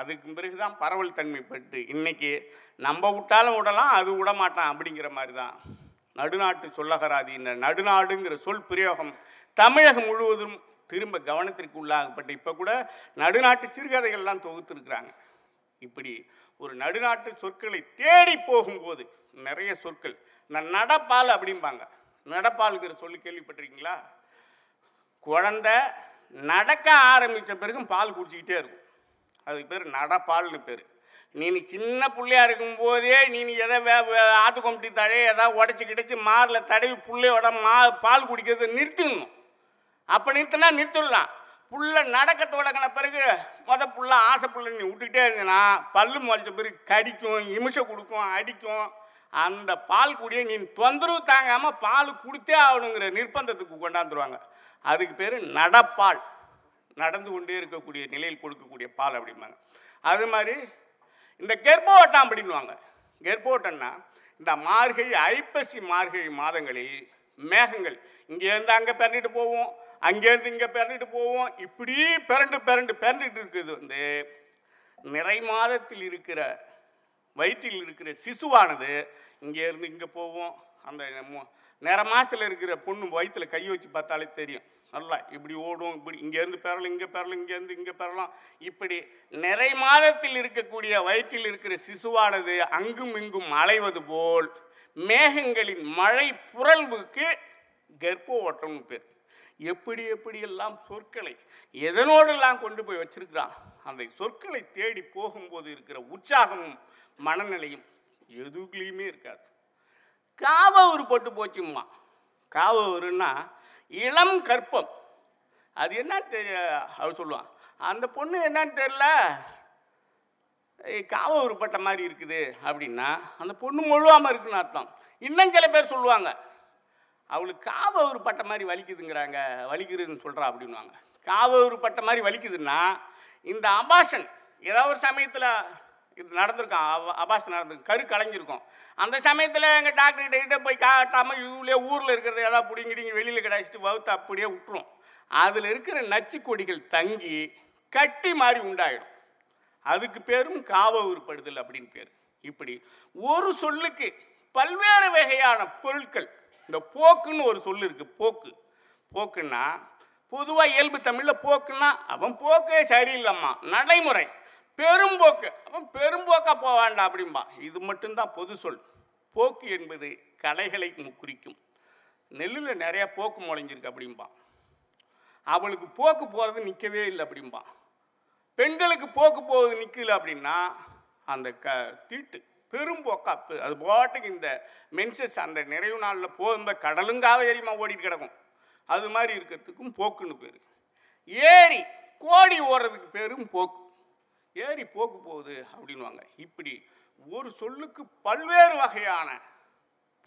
அதுக்கு பிறகுதான் பரவல் தன்மைப்பட்டு இன்னைக்கு நம்ம விட்டாலும் விடலாம் அது விட மாட்டான் அப்படிங்கிற மாதிரி தான் நடுநாட்டு சொல்லகராதி இந்த நடுநாடுங்கிற சொல் பிரயோகம் தமிழகம் முழுவதும் திரும்ப கவனத்திற்கு உள்ளாகப்பட்டு இப்போ கூட நடுநாட்டு சிறுகதைகள்லாம் தொகுத்துருக்குறாங்க. இப்படி ஒரு நடுநாட்டு சொற்களை தேடி போகும்போது நிறைய சொற்கள் இந்த நடப்பால் அப்படிம்பாங்க. நடப்பாலுங்கிற சொல்லி கேள்விப்பட்டிருக்கீங்களா? குழந்தை நடக்க ஆரம்பித்த பிறகும் பால் குடிச்சிக்கிட்டே இருக்கும். அதுக்கு பேர் நடப்பால்னு பேர். நீ சின்ன பிள்ளையா இருக்கும்போதே நீ எதை வே வே- ஆத்து கொம்பட்டி தழைய எதாவது உடச்சி கிடச்சி மாரில் தடவி புள்ளையோட மா பால் குடிக்கிறது நிறுத்திடணும். அப்போ நிறுத்தினா நிறுத்திடலாம். புள்ள நடக்க தொடங்கின பிறகு மொத புள்ள ஆசை புள்ள நீ விட்டுக்கிட்டே இருந்தீங்கன்னா பல்லு முளைச்ச பிறகு கடிக்கும் இமிஷை கொடுக்கும் அடிக்கும். அந்த பால் குடியை நீ தொந்தரவு தாங்காமல் பால் கொடுத்தே ஆகணுங்கிற நிர்பந்தத்துக்கு கொண்டாந்துருவாங்க. அதுக்கு பேர் நடப்பால். நடந்து கொண்டே இருக்கக்கூடிய நிலையில் கொடுக்கக்கூடிய பால் அப்படிம்பாங்க. அது மாதிரி இந்த கெர்ப்போட்டம் அப்படின்வாங்க கெர்ப்போட்டம்னா இந்த மார்கழி ஐப்பசி மார்கழி மாதங்களில் மேகங்கள் இங்கேருந்து அங்கே பிறண்டுட்டு போவோம் அங்கேருந்து இங்கே பிறண்டுட்டு போவோம் இப்படி பிறண்டு பிறண்டு பிறண்டுட்டு இருக்குது வந்து நிறை மாதத்தில் இருக்கிற வயிற்றில் இருக்கிற சிசுவானது இங்கேருந்து இங்கே போவோம் அந்த நிற மாதத்தில் இருக்கிற பொண்ணு வயிற்றில் கை வச்சு பார்த்தாலே தெரியும். நல்லா இப்படி ஓடும் இப்படி இங்கேருந்து பெறலாம் இங்கே பெறலாம் இங்கேருந்து இங்கே பெறலாம். இப்படி நிறை மாதத்தில் இருக்கக்கூடிய வயிற்றில் இருக்கிற சிசுவானது அங்கும் இங்கும் அலைவது போல் மேகங்களின் மழை புரள்வுக்கு கர்ப்ப ஓட்டம்னு பேர். எப்படி எப்படியெல்லாம் சொற்களை எதனோடெல்லாம் கொண்டு போய் வச்சிருக்கிறான்? அந்த சொற்களை தேடி போகும்போது இருக்கிற உற்சாகமும் மனநிலையும் எதுக்குலேயுமே இருக்காது. காவூர் போட்டு போச்சும்மா. காவூருன்னா இளம் கற்பம். அது என்னன்னு தெரிய அவர் சொல்லுவான். அந்த பொண்ணு என்னன்னு தெரில காவ ஊர் பட்ட மாதிரி இருக்குது அப்படின்னா அந்த பொண்ணு முழுவாமல் இருக்குன்னு அர்த்தம். இன்னும் சில பேர் சொல்லுவாங்க. அவளுக்கு காவூர் பட்ட மாதிரி வலிக்குதுங்கிறாங்க வலிக்குதுன்னு சொல்கிறா அப்படின்வாங்க காவூர் பட்ட மாதிரி வலிக்குதுன்னா இந்த அபாஷன் ஏதாவது ஒரு சமயத்தில் இது நடந்திருக்கும். அபாஸ் நடந்திருக்கும் கரு கலைஞ்சிருக்கும். அந்த சமயத்தில் எங்கள் டாக்டர் கிட்ட போய் காட்டாமல் இதுலேயே ஊரில் இருக்கிறத ஏதாவது பிடிங்கிடிங்க வெளியில் கிடாச்சிட்டு வகுத்து அப்படியே விட்டுரும் அதில் இருக்கிற நச்சு கொடிகள் தங்கி கட்டி மாதிரி உண்டாயிடும். அதுக்கு பேரும் காவ உருப்படுதல் அப்படின்னு பேர். இப்படி ஒரு சொல்லுக்கு பல்வேறு வகையான பொருட்கள். இந்த போக்குன்னு ஒரு சொல் இருக்குது போக்கு. போக்குன்னா பொதுவாக இயல்பு தமிழில் போக்குன்னா அவன் போக்கே சரியில்லைம்மா. நடைமுறை. பெரும்போக்கு. அப்போ பெரும்போக்காக போக வேண்டாம் அப்படிம்பா. இது மட்டும்தான் பொது சொல். போக்கு என்பது கலைகளை குறிக்கும். நெல்லில் நிறையா போக்கு முளைஞ்சிருக்கு அப்படிம்பா. அவளுக்கு போக்கு போகிறது நிற்கவே இல்லை அப்படிம்பா. பெண்களுக்கு போக்கு போகுது நிற்கல அப்படின்னா அந்த க தீட்டு பெரும்போக்கா பெ- அது பாட்டுக்கு இந்த மென்சஸ் அந்த நிறைவு நாளில் போகும்போது கடலுங்காக எரியுமா ஓடிட்டு கிடக்கும். அது மாதிரி இருக்கிறதுக்கும் போக்குன்னு பேர். ஏரி கோடி ஓடுறதுக்கு பேரும் போக்கு. ஏறி போக்கு போகுது அப்படின்வாங்க இப்படி ஒரு சொல்லுக்கு பல்வேறு வகையான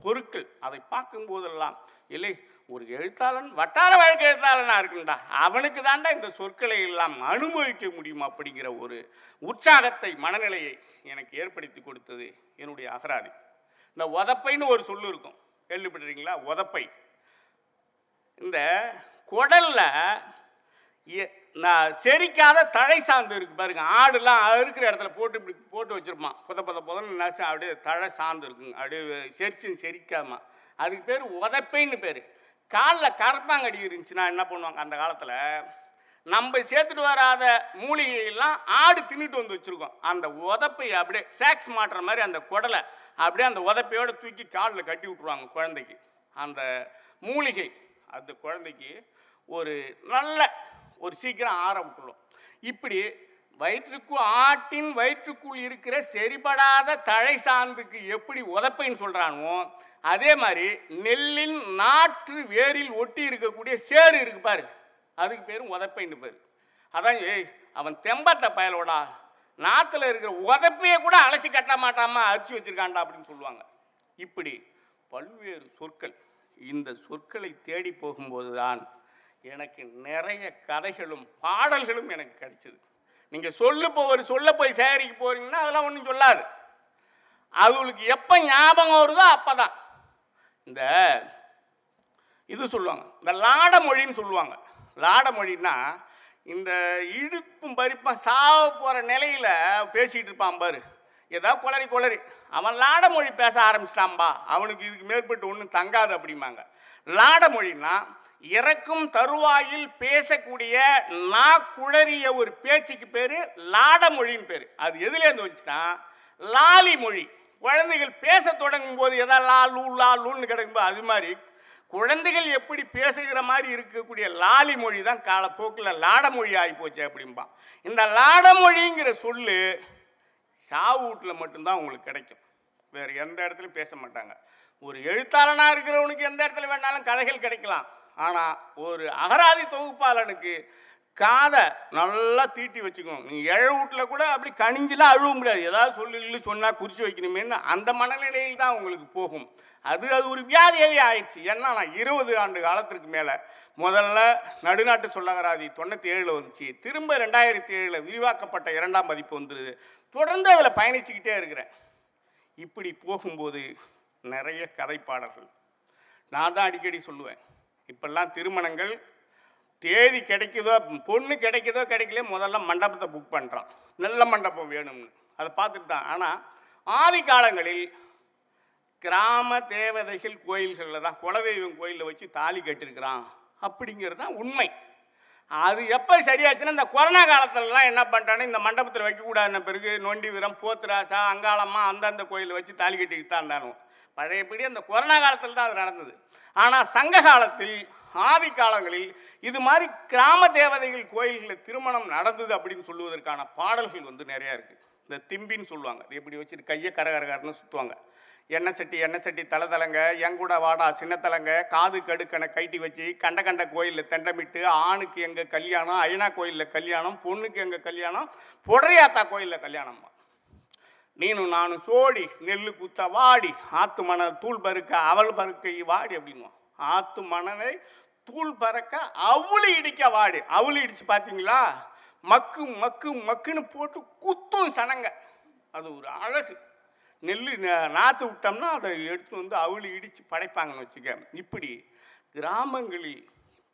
பொருட்கள். அதை பார்க்கும் போதெல்லாம் இல்லை ஒரு எழுத்தாளன் வட்டார வழக்கு எழுத்தாளனாக இருக்குண்டா. அவனுக்கு தாண்டா இந்த சொற்களை எல்லாம் அனுபவிக்க முடியும் அப்படிங்கிற ஒரு உற்சாகத்தை மனநிலையை எனக்கு ஏற்படுத்தி கொடுத்தது என்னுடைய அகராதி. இந்த உதப்பைன்னு ஒரு சொல்லு இருக்கும். கேள்விப்பட்டிருக்கீங்களா? உதப்பை. இந்த குடலில் நான் செரிக்காத தழை சாந்து இருக்கு பாருங்க. ஆடுலாம் இருக்கிற இடத்துல போட்டு இப்படி போட்டு வச்சிருப்பான். புத புத புதன்னு நசு அப்படியே தழை சாந்து இருக்குங்க. அப்படியே செரிச்சு செரிக்காம. அதுக்கு பேர் உதப்பைன்னு பேர். காலில் கரப்பாங்கடி இருந்துச்சுன்னா என்ன பண்ணுவாங்க அந்த காலத்தில்? நம்ம சேர்த்துட்டு வராத மூலிகையெல்லாம் ஆடு தின்னுட்டு வந்து வச்சுருக்கோம். அந்த உதப்பை அப்படியே சேக்ஸ் மாட்டுற மாதிரி அந்த குடலை அப்படியே அந்த உதப்பையோடு தூக்கி காலில் கட்டி விட்ருவாங்க குழந்தைக்கு. அந்த மூலிகை அந்த குழந்தைக்கு ஒரு நல்ல ஒரு சீக்கிரம் ஆற விட்டுடும் இப்படி வயிற்றுக்குள் ஆட்டின் வயிற்றுக்குள் இருக்கிற செறிபடாத தழை சாந்துக்கு எப்படி உதப்பைன்னு சொல்கிறானோ அதே மாதிரி நெல்லின் நாற்று வேரில் ஒட்டி இருக்கக்கூடிய சேறு இருக்கு பாரு. அதுக்கு பேரும் உதப்பைன்னு பேர். அதான் ஏய் அவன் தெம்பத்த பயலோடா. நாற்றுல இருக்கிற உதப்பையே கூட அலசி கட்ட மாட்டாமா அரிச்சு வச்சுருக்காண்டா அப்படின்னு சொல்லுவாங்க. இப்படி பல்வேறு சொற்கள் இந்த சொற்களை தேடி போகும்போது தான் எனக்கு நிறைய கதைகளும் பாடல்களும் எனக்கு கிடைச்சிது. நீங்கள் சொல்லு போ ஒரு சொல்ல போய் சேகரிக்க போகிறீங்கன்னா அதெல்லாம் ஒன்றும் சொல்லாது. அவளுக்கு எப்போ ஞாபகம் வருதோ அப்போ தான் இந்த இது சொல்லுவாங்க இந்த லாட மொழின்னு சொல்லுவாங்க. லாட மொழின்னா இந்த இடுப்பும் பறிப்பும் சாவ போகிற நிலையில் பேசிகிட்டு இருப்பான் பாரு. ஏதாவது குளறி குளறி. அவன் லாட மொழி பேச ஆரம்பிச்சிட்டான்பா. அவனுக்கு இதுக்கு மேற்பட்டு ஒன்றும் தங்காது அப்படிம்பாங்க. லாட மொழின்னா இறக்கும் தருவாயில் பேசக்கூடிய நா குளறிய ஒரு பேச்சுக்கு பேர் லாட மொழின்னு பேர். அது எதுலேருந்து வந்துச்சுன்னா லாலி மொழி. குழந்தைகள் பேச தொடங்கும் போது எதா லா லூ லா லூன்னு கிடக்கும்போது அது மாதிரி குழந்தைகள் எப்படி பேசுகிற மாதிரி இருக்கக்கூடிய லாலி மொழி தான் காலப்போக்கில் லாட மொழி ஆகி போச்சு அப்படிம்பான் இந்த லாட மொழிங்கிற சொல்லு சாவு வீட்டில் மட்டும்தான் உங்களுக்கு கிடைக்கும். வேறு எந்த இடத்துலையும் பேச மாட்டாங்க. ஒரு எழுத்தாளனாக இருக்கிறவனுக்கு எந்த இடத்துல வேணாலும் கதைகள் கிடைக்கலாம். ஆனால் ஒரு அகராதி தொகுப்பாளனுக்கு காதை நல்லா தீட்டி வச்சுக்கணும். நீ எழ வீட்டில் கூட அப்படி கணிஞ்செலாம் அழுவ முடியாது. ஏதாவது சொல்லி சொன்னால் குறித்து வைக்கணுமேன்னு அந்த மனநிலையில் தான் உங்களுக்கு போகும். அது அது ஒரு வியாதியாகவே ஆயிடுச்சு. ஏன்னா நான் இருபது ஆண்டு காலத்திற்கு மேலே முதல்ல நடுநாட்டு சொல்லகராதி தொண்ணூற்றி ஏழில் வந்துச்சு. திரும்ப ரெண்டாயிரத்தி ஏழில் விரிவாக்கப்பட்ட இரண்டாம் பதிப்பு வந்துடுது தொடர்ந்து அதில் பயணிச்சுக்கிட்டே இருக்கிறேன். இப்படி போகும்போது நிறைய கதைப்பாடல்கள். நான் தான் அடிக்கடி சொல்லுவேன். இப்பெல்லாம் திருமணங்கள் தேதி கிடைக்குதோ பொண்ணு கிடைக்குதோ கிடைக்கல முதல்ல மண்டபத்தை புக் பண்ணுறான் நல்ல மண்டபம் வேணும்னு. அதை பார்த்துட்டு தான். ஆனால் ஆதி காலங்களில் கிராம தேவதைகள் கோயில்களில் தான் குலதெய்வம் கோயிலில் வச்சு தாலி கட்டிருக்கிறான். அப்படிங்கிறது தான் உண்மை. அது எப்போ சரியாச்சுன்னா இந்த கொரோனா காலத்துலலாம் என்ன பண்ணிட்டானே இந்த மண்டபத்தில் வைக்கக்கூடாதுன பிறகு நொண்டி வீரம் போத்துராசா அங்காளம்மா அந்தந்த கோயிலில் வச்சு தாலி கட்டிக்கிட்டு தான் இருந்தானோ பழையபடி அந்த கொரோனா காலத்தில் தான் அது நடந்தது. ஆனால் சங்க காலத்தில் ஆதி காலங்களில் இது மாதிரி கிராம தேவதைகள் கோயில்களில் திருமணம் நடந்தது அப்படின்னு சொல்லுவதற்கான பாடல்கள் வந்து நிறையா இருக்குது இந்த திம்பின்னு சொல்லுவாங்க. இது இப்படி வச்சுட்டு கையை கரகரகரன்னு சுற்றுவாங்க எண்ணெய் சட்டி எண்ணெய் சட்டி தலை தலைங்க எங்கூட வாடா சின்ன தலைங்க காது கடுக்கனை கைட்டி வச்சு கண்ட கண்ட கோயிலில் தெண்டமிட்டு ஆணுக்கு எங்கள் கல்யாணம் ஐனா கோயிலில் கல்யாணம் பொண்ணுக்கு எங்கள் கல்யாணம் பொடரியாத்தா கோயிலில் நீனும் நானும் சோடி நெல் குத்த வாடி. ஆத்து மணல் தூள் பருக்க அவள் பருக்க வாடி அப்படின்னுவான் ஆத்து மணலை தூள் பறக்க அவளி இடிக்க வாடி. அவளி இடிச்சு பார்த்தீங்களா மக்கு மக்கு மக்குன்னு போட்டு குத்தும் சனங்க. அது ஒரு அழகு. நெல் நாற்று விட்டோம்னா அதை எடுத்து வந்து அவளி இடித்து படைப்பாங்கன்னு வச்சுக்க. இப்படி கிராமங்களில்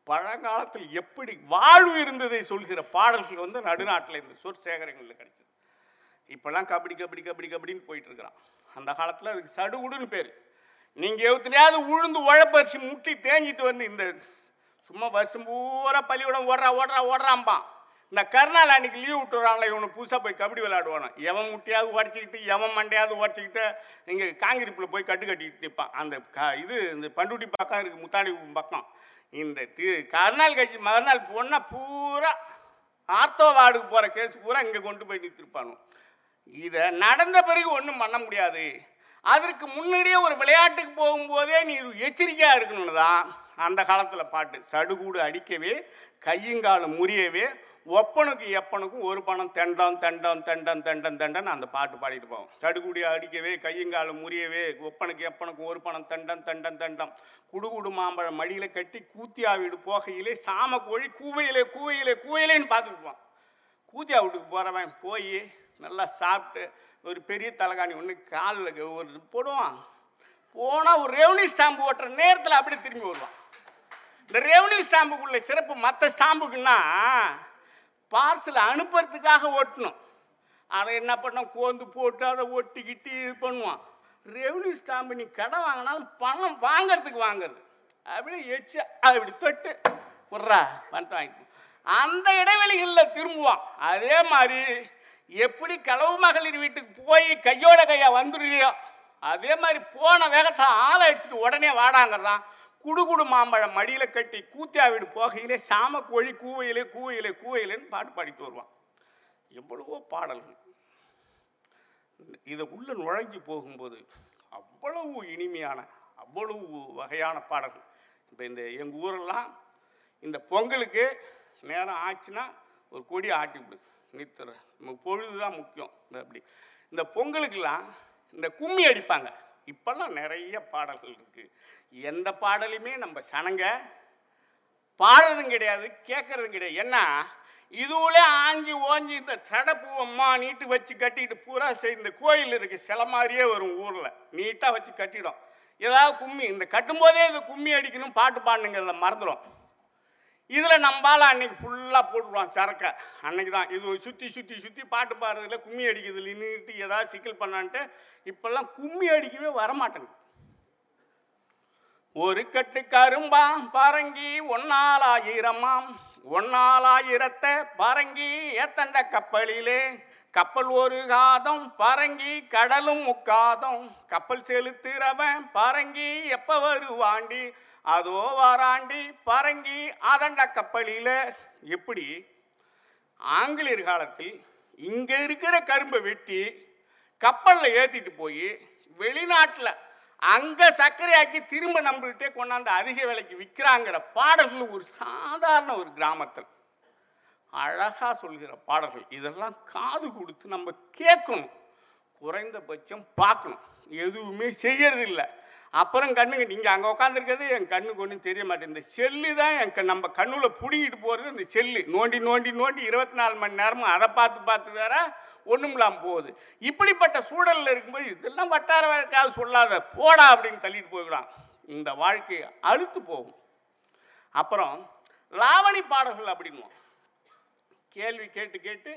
பழங்காலத்தில் எப்படி வாழ்வு இருந்ததை சொல்கிற பாடல்கள் வந்து நடுநாட்டில் இந்த சொற்சேகரங்களில் கிடைச்சது. இப்போல்லாம் கபடி கபடி கபடி கபடின்னு போயிட்டு இருக்கிறான் அந்த காலத்தில் அதுக்கு சடுகுடுன்னு பேர். நீங்கள் எவ்வளோத்தையாவது உழுந்து உழப்பரிசி முட்டி தேஞ்சிட்டு வந்து இந்த சும்மா வருஷம் பூரா பள்ளிக்கூடம் ஓடுறா ஓடுறா ஓடுறாம்பான். இந்த கருணால் அன்னைக்கு லீவ் விட்டுறான்ல இவனு புதுசாக போய் கபடி விளையாடுவானு. எவன் முட்டியாவது உடச்சிக்கிட்டு எவன் மண்டையாவது உடச்சிக்கிட்டு இங்கே காங்கிரீப்பில் போய் கட்டு கட்டிக்கிட்டு நிற்பான் அந்த க இது இந்த பண்டுட்டி பக்கம் இருக்குது முத்தாடி பக்கம். இந்த தி கருணால் கட்சி மறுநாள் போனால் பூரா ஆர்த்தோ வார்டுக்கு போகிற கேஸ் பூரா இங்கே கொண்டு போய் நிறுத்திருப்பானு இதை நடந்த பிறகு ஒன்றும் பண்ண முடியாது. அதற்கு முன்னாடியே ஒரு விளையாட்டுக்கு போகும்போதே நீ எச்சரிக்கையாக இருக்கணும்னு தான் அந்த காலத்தில் பாட்டு. சடுகூடு அடிக்கவே கையுங்காலம் முறியவே ஒப்பனுக்கு எப்பனுக்கும் ஒரு பணம் தெண்டம் தெண்டம் தெண்டம் தெண்டம் தெண்டன் அந்த பாட்டு பாடிட்டு போவோம். சடுகுடி அடிக்கவே கையுங்காலம் முறியவே ஒப்பனுக்கு எப்பனுக்கும் ஒரு பணம் தெண்டம் தெண்டம் தெண்டம். குடுகுடு மாம்பழம் மடியில் கட்டி கூத்தியா வீடு போகையிலே சாம கோழி கூவையிலே கூவையிலே கூவையிலேன்னு பார்த்துக்குவான் கூத்தியா வீட்டுக்கு போகிறவன் போய் நல்லா சாப்பிட்டு ஒரு பெரிய தலைகாணி ஒன்று காலில் ஒரு போடுவான். போனால் ஒரு ரெவன்யூ ஸ்டாம்பு ஓட்டுற நேரத்தில் அப்படியே திரும்பி வருவான். இந்த ரெவன்யூ ஸ்டாம்புக்குள்ள சிறப்பு மற்ற ஸ்டாம்புக்குன்னா பார்சல் அனுப்புறதுக்காக ஒட்டணும் அதை என்ன பண்ணோம் கோந்து போட்டு அதை ஒட்டிக்கிட்டு இது பண்ணுவான். ரெவன்யூ ஸ்டாம்பு நீ கடை வாங்கினாலும் பணம் வாங்குறதுக்கு வாங்குறது. அப்படியே எச்சு அப்படி தொட்டு விட்றா பணத்தை வாங்கிட்டு அந்த இடைவெளிகளில் திரும்புவான். அதே மாதிரி எப்படி களவு மகளிர் வீட்டுக்கு போய் கையோட கையா வந்துடுறியோ? அதே மாதிரி போன வேகத்தை ஆளை அடிச்சுட்டு உடனே வாடாங்கிறதான். குடுகுடு மாம்பழம் மடியில் கட்டி கூத்தியா வீடு போகையிலே சாம கோழி கூவையிலே கூவையிலே கூவையிலேன்னு பாட்டு பாடிட்டு வருவான். எவ்வளவோ பாடல்கள். இதை உள்ள நுழைஞ்சு போகும்போது அவ்வளவு இனிமையான அவ்வளவு வகையான பாடல்கள். இப்போ இந்த எங்கள் ஊரெல்லாம் இந்த பொங்கலுக்கு நேரம் ஆச்சுன்னா ஒரு கொடி ஆட்டி விடு நிறுத்துற நமக்கு பொழுது தான் முக்கியம். இந்த அப்படி. இந்த பொங்கலுக்கெல்லாம் இந்த கும்மி அடிப்பாங்க. இப்போல்லாம் நிறைய பாடல்கள் இருக்குது எந்த பாடலையுமே நம்ம சனங்க. பாடுறதும் கிடையாது கேட்கறதும் கிடையாது. ஏன்னா இதுவுலே ஆஞ்சி ஓஞ்சி இந்த சடப்பூவம்மா நீட்டு வச்சு கட்டிட்டு பூரா செய் இந்த கோயில் இருக்குது சில மாதிரியே வரும் ஊரில். நீட்டாக வச்சு கட்டிடும். ஏதாவது கும்மி இந்த கட்டும்போதே இந்த கும்மி அடிக்கணும் பாட்டு பாடணுங்கிறத மறந்துடும் இதில் நம்பால் அன்னைக்கு ஃபுல்லாக போட்டுருவான் சரக்கை. அன்னைக்கு தான் இது சுற்றி சுற்றி சுற்றி பாட்டு பாடுறதுல கும்மி அடிக்கிறது நின்றுட்டு ஏதாவது சிக்கல் பண்ணான்ட்டு இப்போல்லாம் கும்மி அடிக்கவே வரமாட்டேங்குது. ஒரு கட்டு கரும்பா பரங்கி ஒன்னாலாயிரமாம் ஒன்னாலாயிரத்தை பரங்கி ஏத்தண்ட கப்பலிலே. கப்பல் ஒரு காதம் பரங்கி கடலும் முக்காதம். கப்பல் செலுத்துறவன் பரங்கி எப்ப வருவாண்டி? அதோ வாராண்டி பரங்கி அதண்ட கப்பலில். எப்படி? ஆங்கிலேயர் காலத்தில் இங்கே இருக்கிற கரும்பை வெட்டி கப்பலில் ஏற்றிட்டு போய் வெளிநாட்டில் அங்கே சர்க்கரையாக்கி திரும்ப நம்மள்கிட்டே கொண்டாந்து அதிக விலைக்கு விற்கிறாங்கிற பாடல்கள் ஒரு சாதாரண ஒரு கிராமத்தில். அழகாக சொல்கிற பாடல்கள். இதெல்லாம் காது கொடுத்து நம்ம கேட்கணும். குறைந்தபட்சம் பார்க்கணும். எதுவுமே செய்யறதில்லை. அப்புறம் கண்ணுங்க நீங்கள் அங்கே உட்காந்துருக்கிறது என் கண்ணுக்கு ஒன்றும் தெரிய மாட்டேங்குது. இந்த செல்லு தான் என் க நம்ம கண்ணுல பிடுங்கிட்டு போகிறது இந்த செல்லு. நோண்டி நோண்டி நோண்டி இருபத்தி நாலு மணி நேரமும் அதை பார்த்து பார்த்து வேற ஒன்றும் இல்லாமல் போகுது. இப்படிப்பட்ட சூழலில் இருக்கும்போது இதெல்லாம் வட்டார வழக்காவது சொல்லாத போடா அப்படின்னு தள்ளிட்டு போயிடலாம் இந்த வாழ்க்கை அழுத்து போகும். அப்புறம் லாவணி பாடல்கள் அப்படின்னுவோம். கேள்வி கேட்டு கேட்டு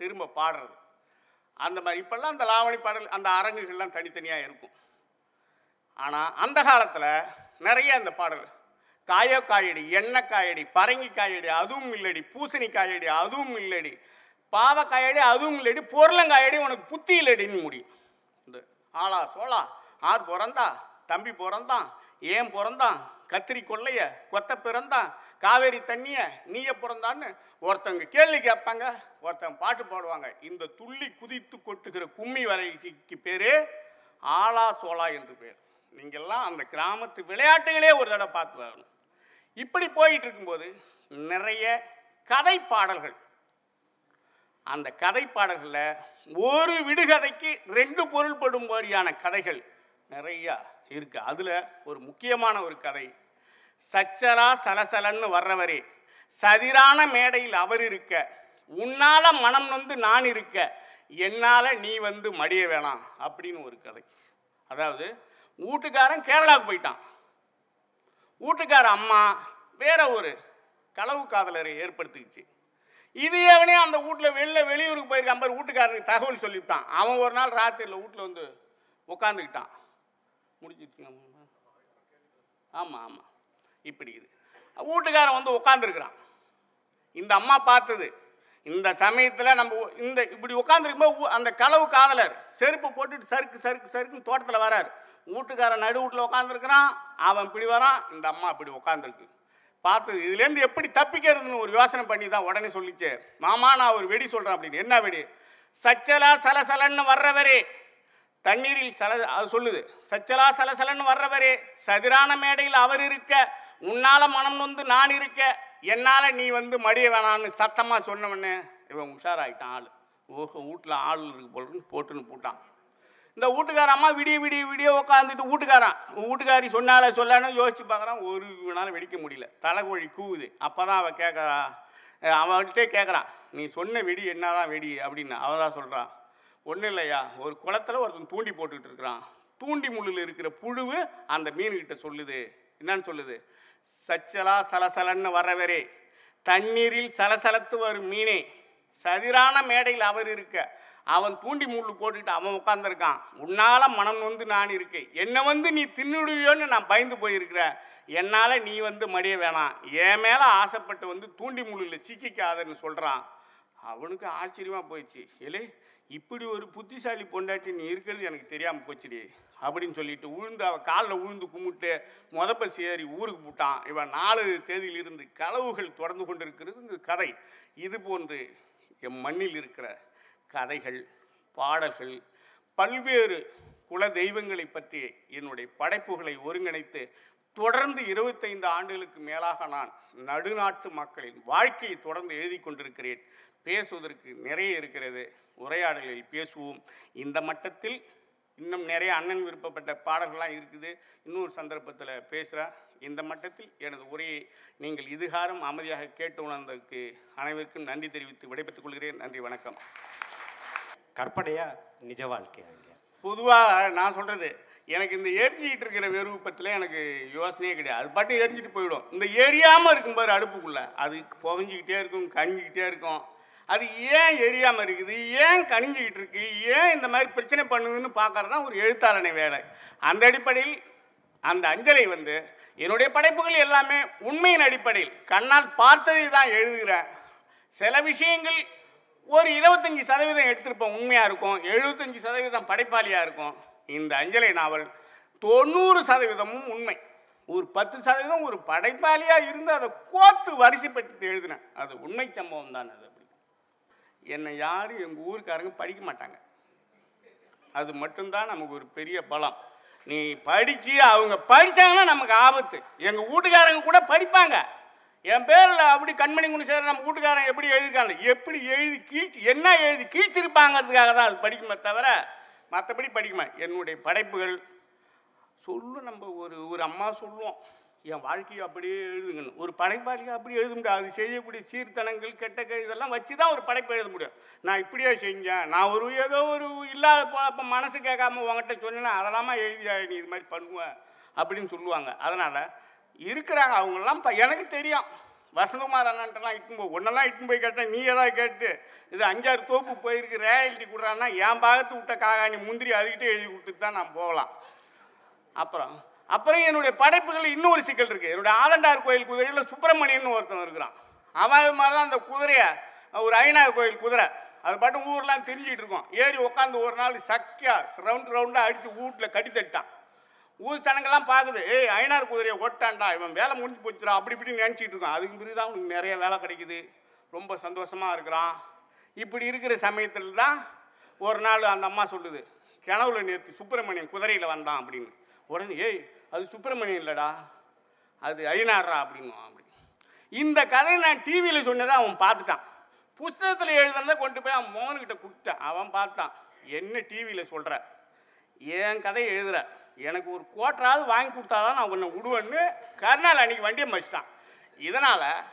திரும்ப பாடுறது. அந்த மாதிரி இப்போல்லாம் அந்த லாவணி பாடல் அந்த அரங்குகள்லாம் தனித்தனியாக இருக்கும். ஆனால் அந்த காலத்தில் நிறைய அந்த பாடல். காயோ காயடி எண்ணெய் காயடி பரங்கி காயடி அதுவும் இல்லடி பூசணி காயடி அதுவும் இல்லடி பாவக்காயடி அதுவும் இல்லடி பொருளங்காயடி உனக்கு புத்தி இல்லடின்னு முடியும். இந்த ஆளா சோளா ஆர் பிறந்தா தம்பி பிறந்தான் ஏன் பிறந்தான் கத்திரி கொள்ளைய கொத்த பிறந்தான் காவேரி தண்ணிய நீய பிறந்தான்னு ஒருத்தவங்க கேள்வி கேட்பாங்க ஒருத்தவங்க பாட்டு பாடுவாங்க. இந்த துள்ளி குதித்து கொட்டுகிற கும்மி வரைக்கு பேரு ஆலா சோலா என்று பேர். நீங்கள்லாம் அந்த கிராமத்து விளையாட்டுகளே ஒரு தடவை பார்த்து வரணும் இப்படி போயிட்டு இருக்கும்போது நிறைய கதை பாடல்கள் அந்த கதை பாடல்களில் ஒரு விடுகதைக்கு ரெண்டு பொருள்படும்படியான கதைகள் நிறையா இருக்குது அதில் ஒரு முக்கியமான ஒரு கதை சச்சரா சலசலன்னு வர்றவரே. சதிரான மேடையில் அவர் இருக்க. உன்னால மனம் நொந்து நான் இருக்க. என்னால் நீ வந்து மடிய வேணாம் அப்படின்னு ஒரு கதை. அதாவது வீட்டுக்காரன் கேரளாவுக்கு போயிட்டான். வீட்டுக்கார அம்மா வேற ஒரு களவு காதலரை ஏற்படுத்திக்கிச்சு. இது எவனே அந்த வீட்டில் வெளில வெளியூருக்கு போயிருக்கான் பாரு வீட்டுக்காரனுக்கு தகவல் சொல்லிவிட்டான். அவன் ஒரு நாள் ராத்திரியில் வீட்டில் வந்து உட்காந்துக்கிட்டான் முடிஞ்சிருச்சுங்க ஆமாம் ஆமாம் இப்படி இது. வீட்டுக்காரன் வந்து உட்காந்துருக்குறான் இந்த அம்மா பார்த்தது இந்த சமயத்தில் நம்ம இந்த இப்படி உட்காந்துருக்கும்போது அந்த களவு காதலர் செருப்பு போட்டுட்டு சறுக்கு சறுக்கு சறுக்குன்னு தோட்டத்தில் வரார். வீட்டுக்காரன் நடு வீட்டில் உட்காந்துருக்குறான் அவன் இப்படி வரான் இந்த அம்மா இப்படி உட்காந்துருக்கு பார்த்தது இதுலேருந்து எப்படி தப்பிக்கிறதுன்னு ஒரு யோசனை பண்ணி தான் உடனே சொல்லிச்சு. மாமா நான் ஒரு வெடி சொல்கிறேன் அப்படின்னு. என்ன வெடி? சச்சலா சலசலன்னு வர்றவரே. தண்ணீரில் சல அது சொல்லுது. சச்சலா சலசலன்னு வர்றவரே. சதிரான மேடையில் அவர் இருக்க உன்னால் மனம் நொந்து நான் இருக்க என்னால் நீ வந்து மடிய வேணான்னு சத்தமாக சொன்னவொடனே இவன் உஷாராயிட்டான் ஆள். ஓஹோ வீட்டில் ஆள் இருக்கு போலன்னு போட்டுன்னு போட்டான். இந்த வீட்டுக்கார அம்மா விடிய விடிய விடிய உட்காந்துட்டு வீட்டுக்காரன் வீட்டுக்காரி சொன்னால சொல்லான்னு யோசிச்சு பார்க்குறான் ஒரு நாள் வெடிக்க முடியல. தலைக்கோழி கூவுது. அப்போ தான் அவன் கேட்குறா அவன்கிட்டே கேட்குறான் நீ சொன்ன வெடி என்னதான் வெடி அப்படின்னு அவன் தான் சொல்கிறான் ஒன்றும் இல்லையா? ஒரு குளத்துல ஒருத்தன் தூண்டி போட்டுக்கிட்டு இருக்கிறான். தூண்டி முள்ளில் இருக்கிற புழுவு அந்த மீன்கிட்ட சொல்லுது. என்னன்னு சொல்லுது? சச்சலா சலசலன்னு வரவரே தண்ணீரில் சலசலத்து வரும் மீனே. சதிரான மேடையில் அவர் இருக்க. அவன் தூண்டி முள்ளு போட்டுட்டு அவன் உட்காந்துருக்கான் உன்னால் மனம் நொந்து நான் இருக்கேன். என்னை வந்து நீ தின்னுடுவியோன்னு நான் பயந்து போயிருக்கிறேன் என்னால் நீ வந்து மடிய வேணாம். என் மேலே ஆசைப்பட்டு வந்து தூண்டி முள்ளில் சிக்கிக்காதன்னு சொல்கிறான் அவனுக்கு ஆச்சரியமாக போயிடுச்சு. இல்லை இப்படி ஒரு புத்திசாலி பொண்டாட்டி நீ இருக்கிறது எனக்கு தெரியாமல் போச்சுடி அப்படின்னு சொல்லிட்டு உழுந்து அவள் காலில் உழுந்து கும்பிட்டு முதப்பசி ஏறி ஊருக்கு போட்டான். இவன் நாலு தேதியிலிருந்து களவுகள் தொடர்ந்து கொண்டிருக்கிறது இந்த கதை. இது போன்று எம் மண்ணில் இருக்கிற கதைகள் பாடல்கள் பல்வேறு குல தெய்வங்களை பற்றி என்னுடைய படைப்புகளை ஒருங்கிணைத்து தொடர்ந்து இருபத்தைந்து ஆண்டுகளுக்கு மேலாக நான் நடுநாட்டு மக்களின் வாழ்க்கையை தொடர்ந்து எழுதி கொண்டிருக்கிறேன். பேசுவதற்கு நிறைய இருக்கிறது. உரையாடலில் பேசுவோம். இந்த மட்டத்தில் இன்னும் நிறைய அண்ணன் விருப்பப்பட்ட பாடல்கள்லாம் இருக்குது. இன்னொரு சந்தர்ப்பத்தில் பேசுகிறேன் இந்த மட்டத்தில் எனது உரையை நீங்கள் இதுகாரம் அமைதியாக கேட்டு உணர்ந்ததற்கு அனைவருக்கும் நன்றி தெரிவித்து விடைபெற்றுக் கொள்கிறேன். நன்றி வணக்கம். கற்பனையா? நிஜ வாழ்க்கையா பொதுவாக நான் சொல்கிறது எனக்கு இந்த எரிஞ்சிக்கிட்டு இருக்கிற விருப்பத்தில் எனக்கு யோசனையே கிடையாது. அது பாட்டு எரிஞ்சிட்டு போயிடும். இந்த எரியாமல் இருக்கும் பாரு அடுப்புக்குள்ளே. அது புகஞ்சிக்கிட்டே இருக்கும் கணிஞ்சிக்கிட்டே இருக்கும். அது ஏன் எரியாமல் இருக்குது? ஏன் கணிஞ்சிக்கிட்டு இருக்குது ஏன் இந்த மாதிரி பிரச்சனை பண்ணுதுன்னு பார்க்கறது தான் ஒரு எழுத்தாளனை வேலை. அந்த அடிப்படையில் அந்த அஞ்சலை வந்து என்னுடைய படைப்புகள் எல்லாமே உண்மையின் அடிப்படையில் கண்ணால் பார்த்ததை தான் எழுதுகிறேன் சில விஷயங்கள் ஒரு இருபத்தஞ்சி சதவீதம் எடுத்திருப்போம் உண்மையாக இருக்கும். எழுபத்தஞ்சி சதவீதம் படைப்பாளியாக இருக்கும். இந்த அஞ்சலை நாவல் தொண்ணூறு சதவீதமும் உண்மை. ஒரு பத்து சதவீதம் ஒரு படைப்பாளியாக இருந்து அதை கோத்து வரிசைப்பட்டு எழுதினேன். அது உண்மை சம்பவம் தான் அது. என்னை யாரும் எங்கள் ஊருக்காரங்க படிக்க மாட்டாங்க. அது மட்டும்தான் நமக்கு ஒரு பெரிய பலம். நீ படித்து அவங்க படித்தாங்கன்னா நமக்கு ஆபத்து. எங்கள் வீட்டுக்காரங்க கூட படிப்பாங்க. என் பேரில் அப்படி கண்மணி குணசேகரன் நம்ம வீட்டுக்காரன் எப்படி எழுதிருக்காங்க எப்படி எழுதி கீழ்ச்சி என்ன எழுதி கீழ்ச்சிருப்பாங்கிறதுக்காக தான் அது படிக்குமே தவிர மற்றபடி படிக்குமா என்னுடைய படைப்புகள் சொல்லு நம்ம ஒரு ஒரு அம்மா சொல்லுவோம் என் வாழ்க்கையை அப்படியே எழுதுங்கன்னு. ஒரு படைப்பாளியை அப்படி எழுத முடியாது. அது செய்யக்கூடிய சீர்தனங்கள் கெட்ட கே இதெல்லாம் வச்சு தான் ஒரு படைப்பை எழுத முடியும். நான் இப்படியே செஞ்சேன். நான் ஒரு ஏதோ ஒரு இல்லாத இப்போ மனசு கேட்காம உங்ககிட்ட சொன்னேன்னா அதெல்லாமா எழுதியா நீ இது மாதிரி பண்ணுவேன் அப்படின்னு சொல்லுவாங்க. அதனால் இருக்கிறாங்க. அவங்களாம் இப்போ எனக்கு தெரியும். வசந்தகுமார் அண்ணன்ட்டெல்லாம் இட்டுன்னு போய் ஒன்றெல்லாம் இட்டுன்னு போய் கேட்டேன் நீ ஏதாவது கேட்டு? இது அஞ்சாறு தோப்பு போயிருக்கு. ரேயல்ட்டி கொடுறான்னா என் பாகத்து விட்ட காகாணி முந்திரி அதுக்கிட்டே எழுதி கொடுத்துட்டு தான் நான் போகலாம். அப்புறம் அப்புறம் என்னுடைய படைப்புகள் இன்னொரு சிக்கல் இருக்குது என்னுடைய ஆலண்டார் கோயில் குதிரையில் சுப்பிரமணியன் ஒருத்தன் இருக்கிறான். அவன் அது மாதிரி தான் அந்த குதிரையை ஒரு ஐநா கோயில் குதிரை. அது பாட்டு ஊர்லாம் தெரிஞ்சிட்டு இருக்கோம். ஏறி உட்காந்து ஒரு நாள் சக்கியா ரவுண்ட் ரவுண்டாக அடித்து வீட்டில் கட்டி தட்டான் ஊர் சனங்கள்லாம் பார்க்குது ஏய் ஐநார் குதிரையை ஓட்டான்டா இவன் வேலை முடிஞ்சு போச்சுடா அப்படி இப்படி நினச்சிட்டு இருக்கான். அதுக்கு பிறகு தான் அவனுக்கு நிறைய வேலை கிடைக்குது. ரொம்ப சந்தோஷமாக இருக்கிறான். இப்படி இருக்கிற சமயத்தில் தான் ஒரு நாள் அந்த அம்மா சொல்லுது கிணவுல நேற்று சுப்பிரமணியன் குதிரையில் வந்தான் அப்படின்னு. உடனே ஏய் அது சுப்பிரமணியம் இல்லைடா. அது ஐநாடுறா அப்படின்னுவான் அப்படி. இந்த கதையை நான் டிவியில் சொன்னதை அவன் பார்த்துட்டான். புஸ்தகத்தில் எழுதுனதை கொண்டு போய் அவன் மோகன்கிட்ட கொடுத்தான் அவன் பார்த்தான். என்ன டிவியில் சொல்கிற என் கதையை எழுதுற? எனக்கு ஒரு கோட்டராவது வாங்கி கொடுத்தாதான் நான் உன்னை விடுவேன்னு கருணால் அன்னைக்கு வண்டியை மச்சிட்டான் இதனால்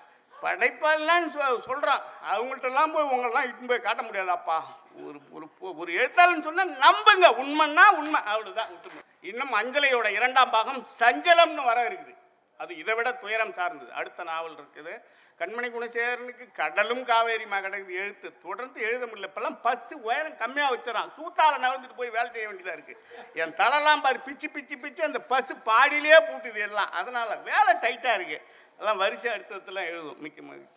படைப்பாளன்னு சொ சொல்கிறான் அவங்கள்ட்டலாம் போய் உங்களெல்லாம் இட்டுன்னு போய் காட்ட முடியாதாப்பா. ஒரு ஒரு பொ- ஒரு எழுத்தாளன்னு சொன்னால் நம்புங்க. உண்மைன்னா உண்மை. அவ்வளோதான் விட்டுருங்க. இன்னும் அஞ்சலையோட இரண்டாம் பாகம் சஞ்சலம்னு வர இருக்குது. அது இதை விட துயரம் சார்ந்தது. அடுத்த நாவல் இருக்குது. கண்மணி குணசேகரனுக்கு கடலும் காவேரிமா கிடக்குது. எழுத்து தொடர்ந்து எழுத முடியல. இப்பெல்லாம் பஸ்ஸு உயரம் கம்மியாக வச்சிடறான். சூத்தால நகர்ந்துட்டு போய் வேலை செய்ய வேண்டியதாக இருக்குது என் தலைலாம் பாரு. பிச்சு பிச்சு பிச்சு அந்த பஸ்ஸு பாடியிலே பூட்டுது எல்லாம். அதனால் வேலை டைட்டாக இருக்குது எல்லாம் வரிசை அடுத்ததுலாம் எழுதும் மிக்க மகிழ்ச்சி.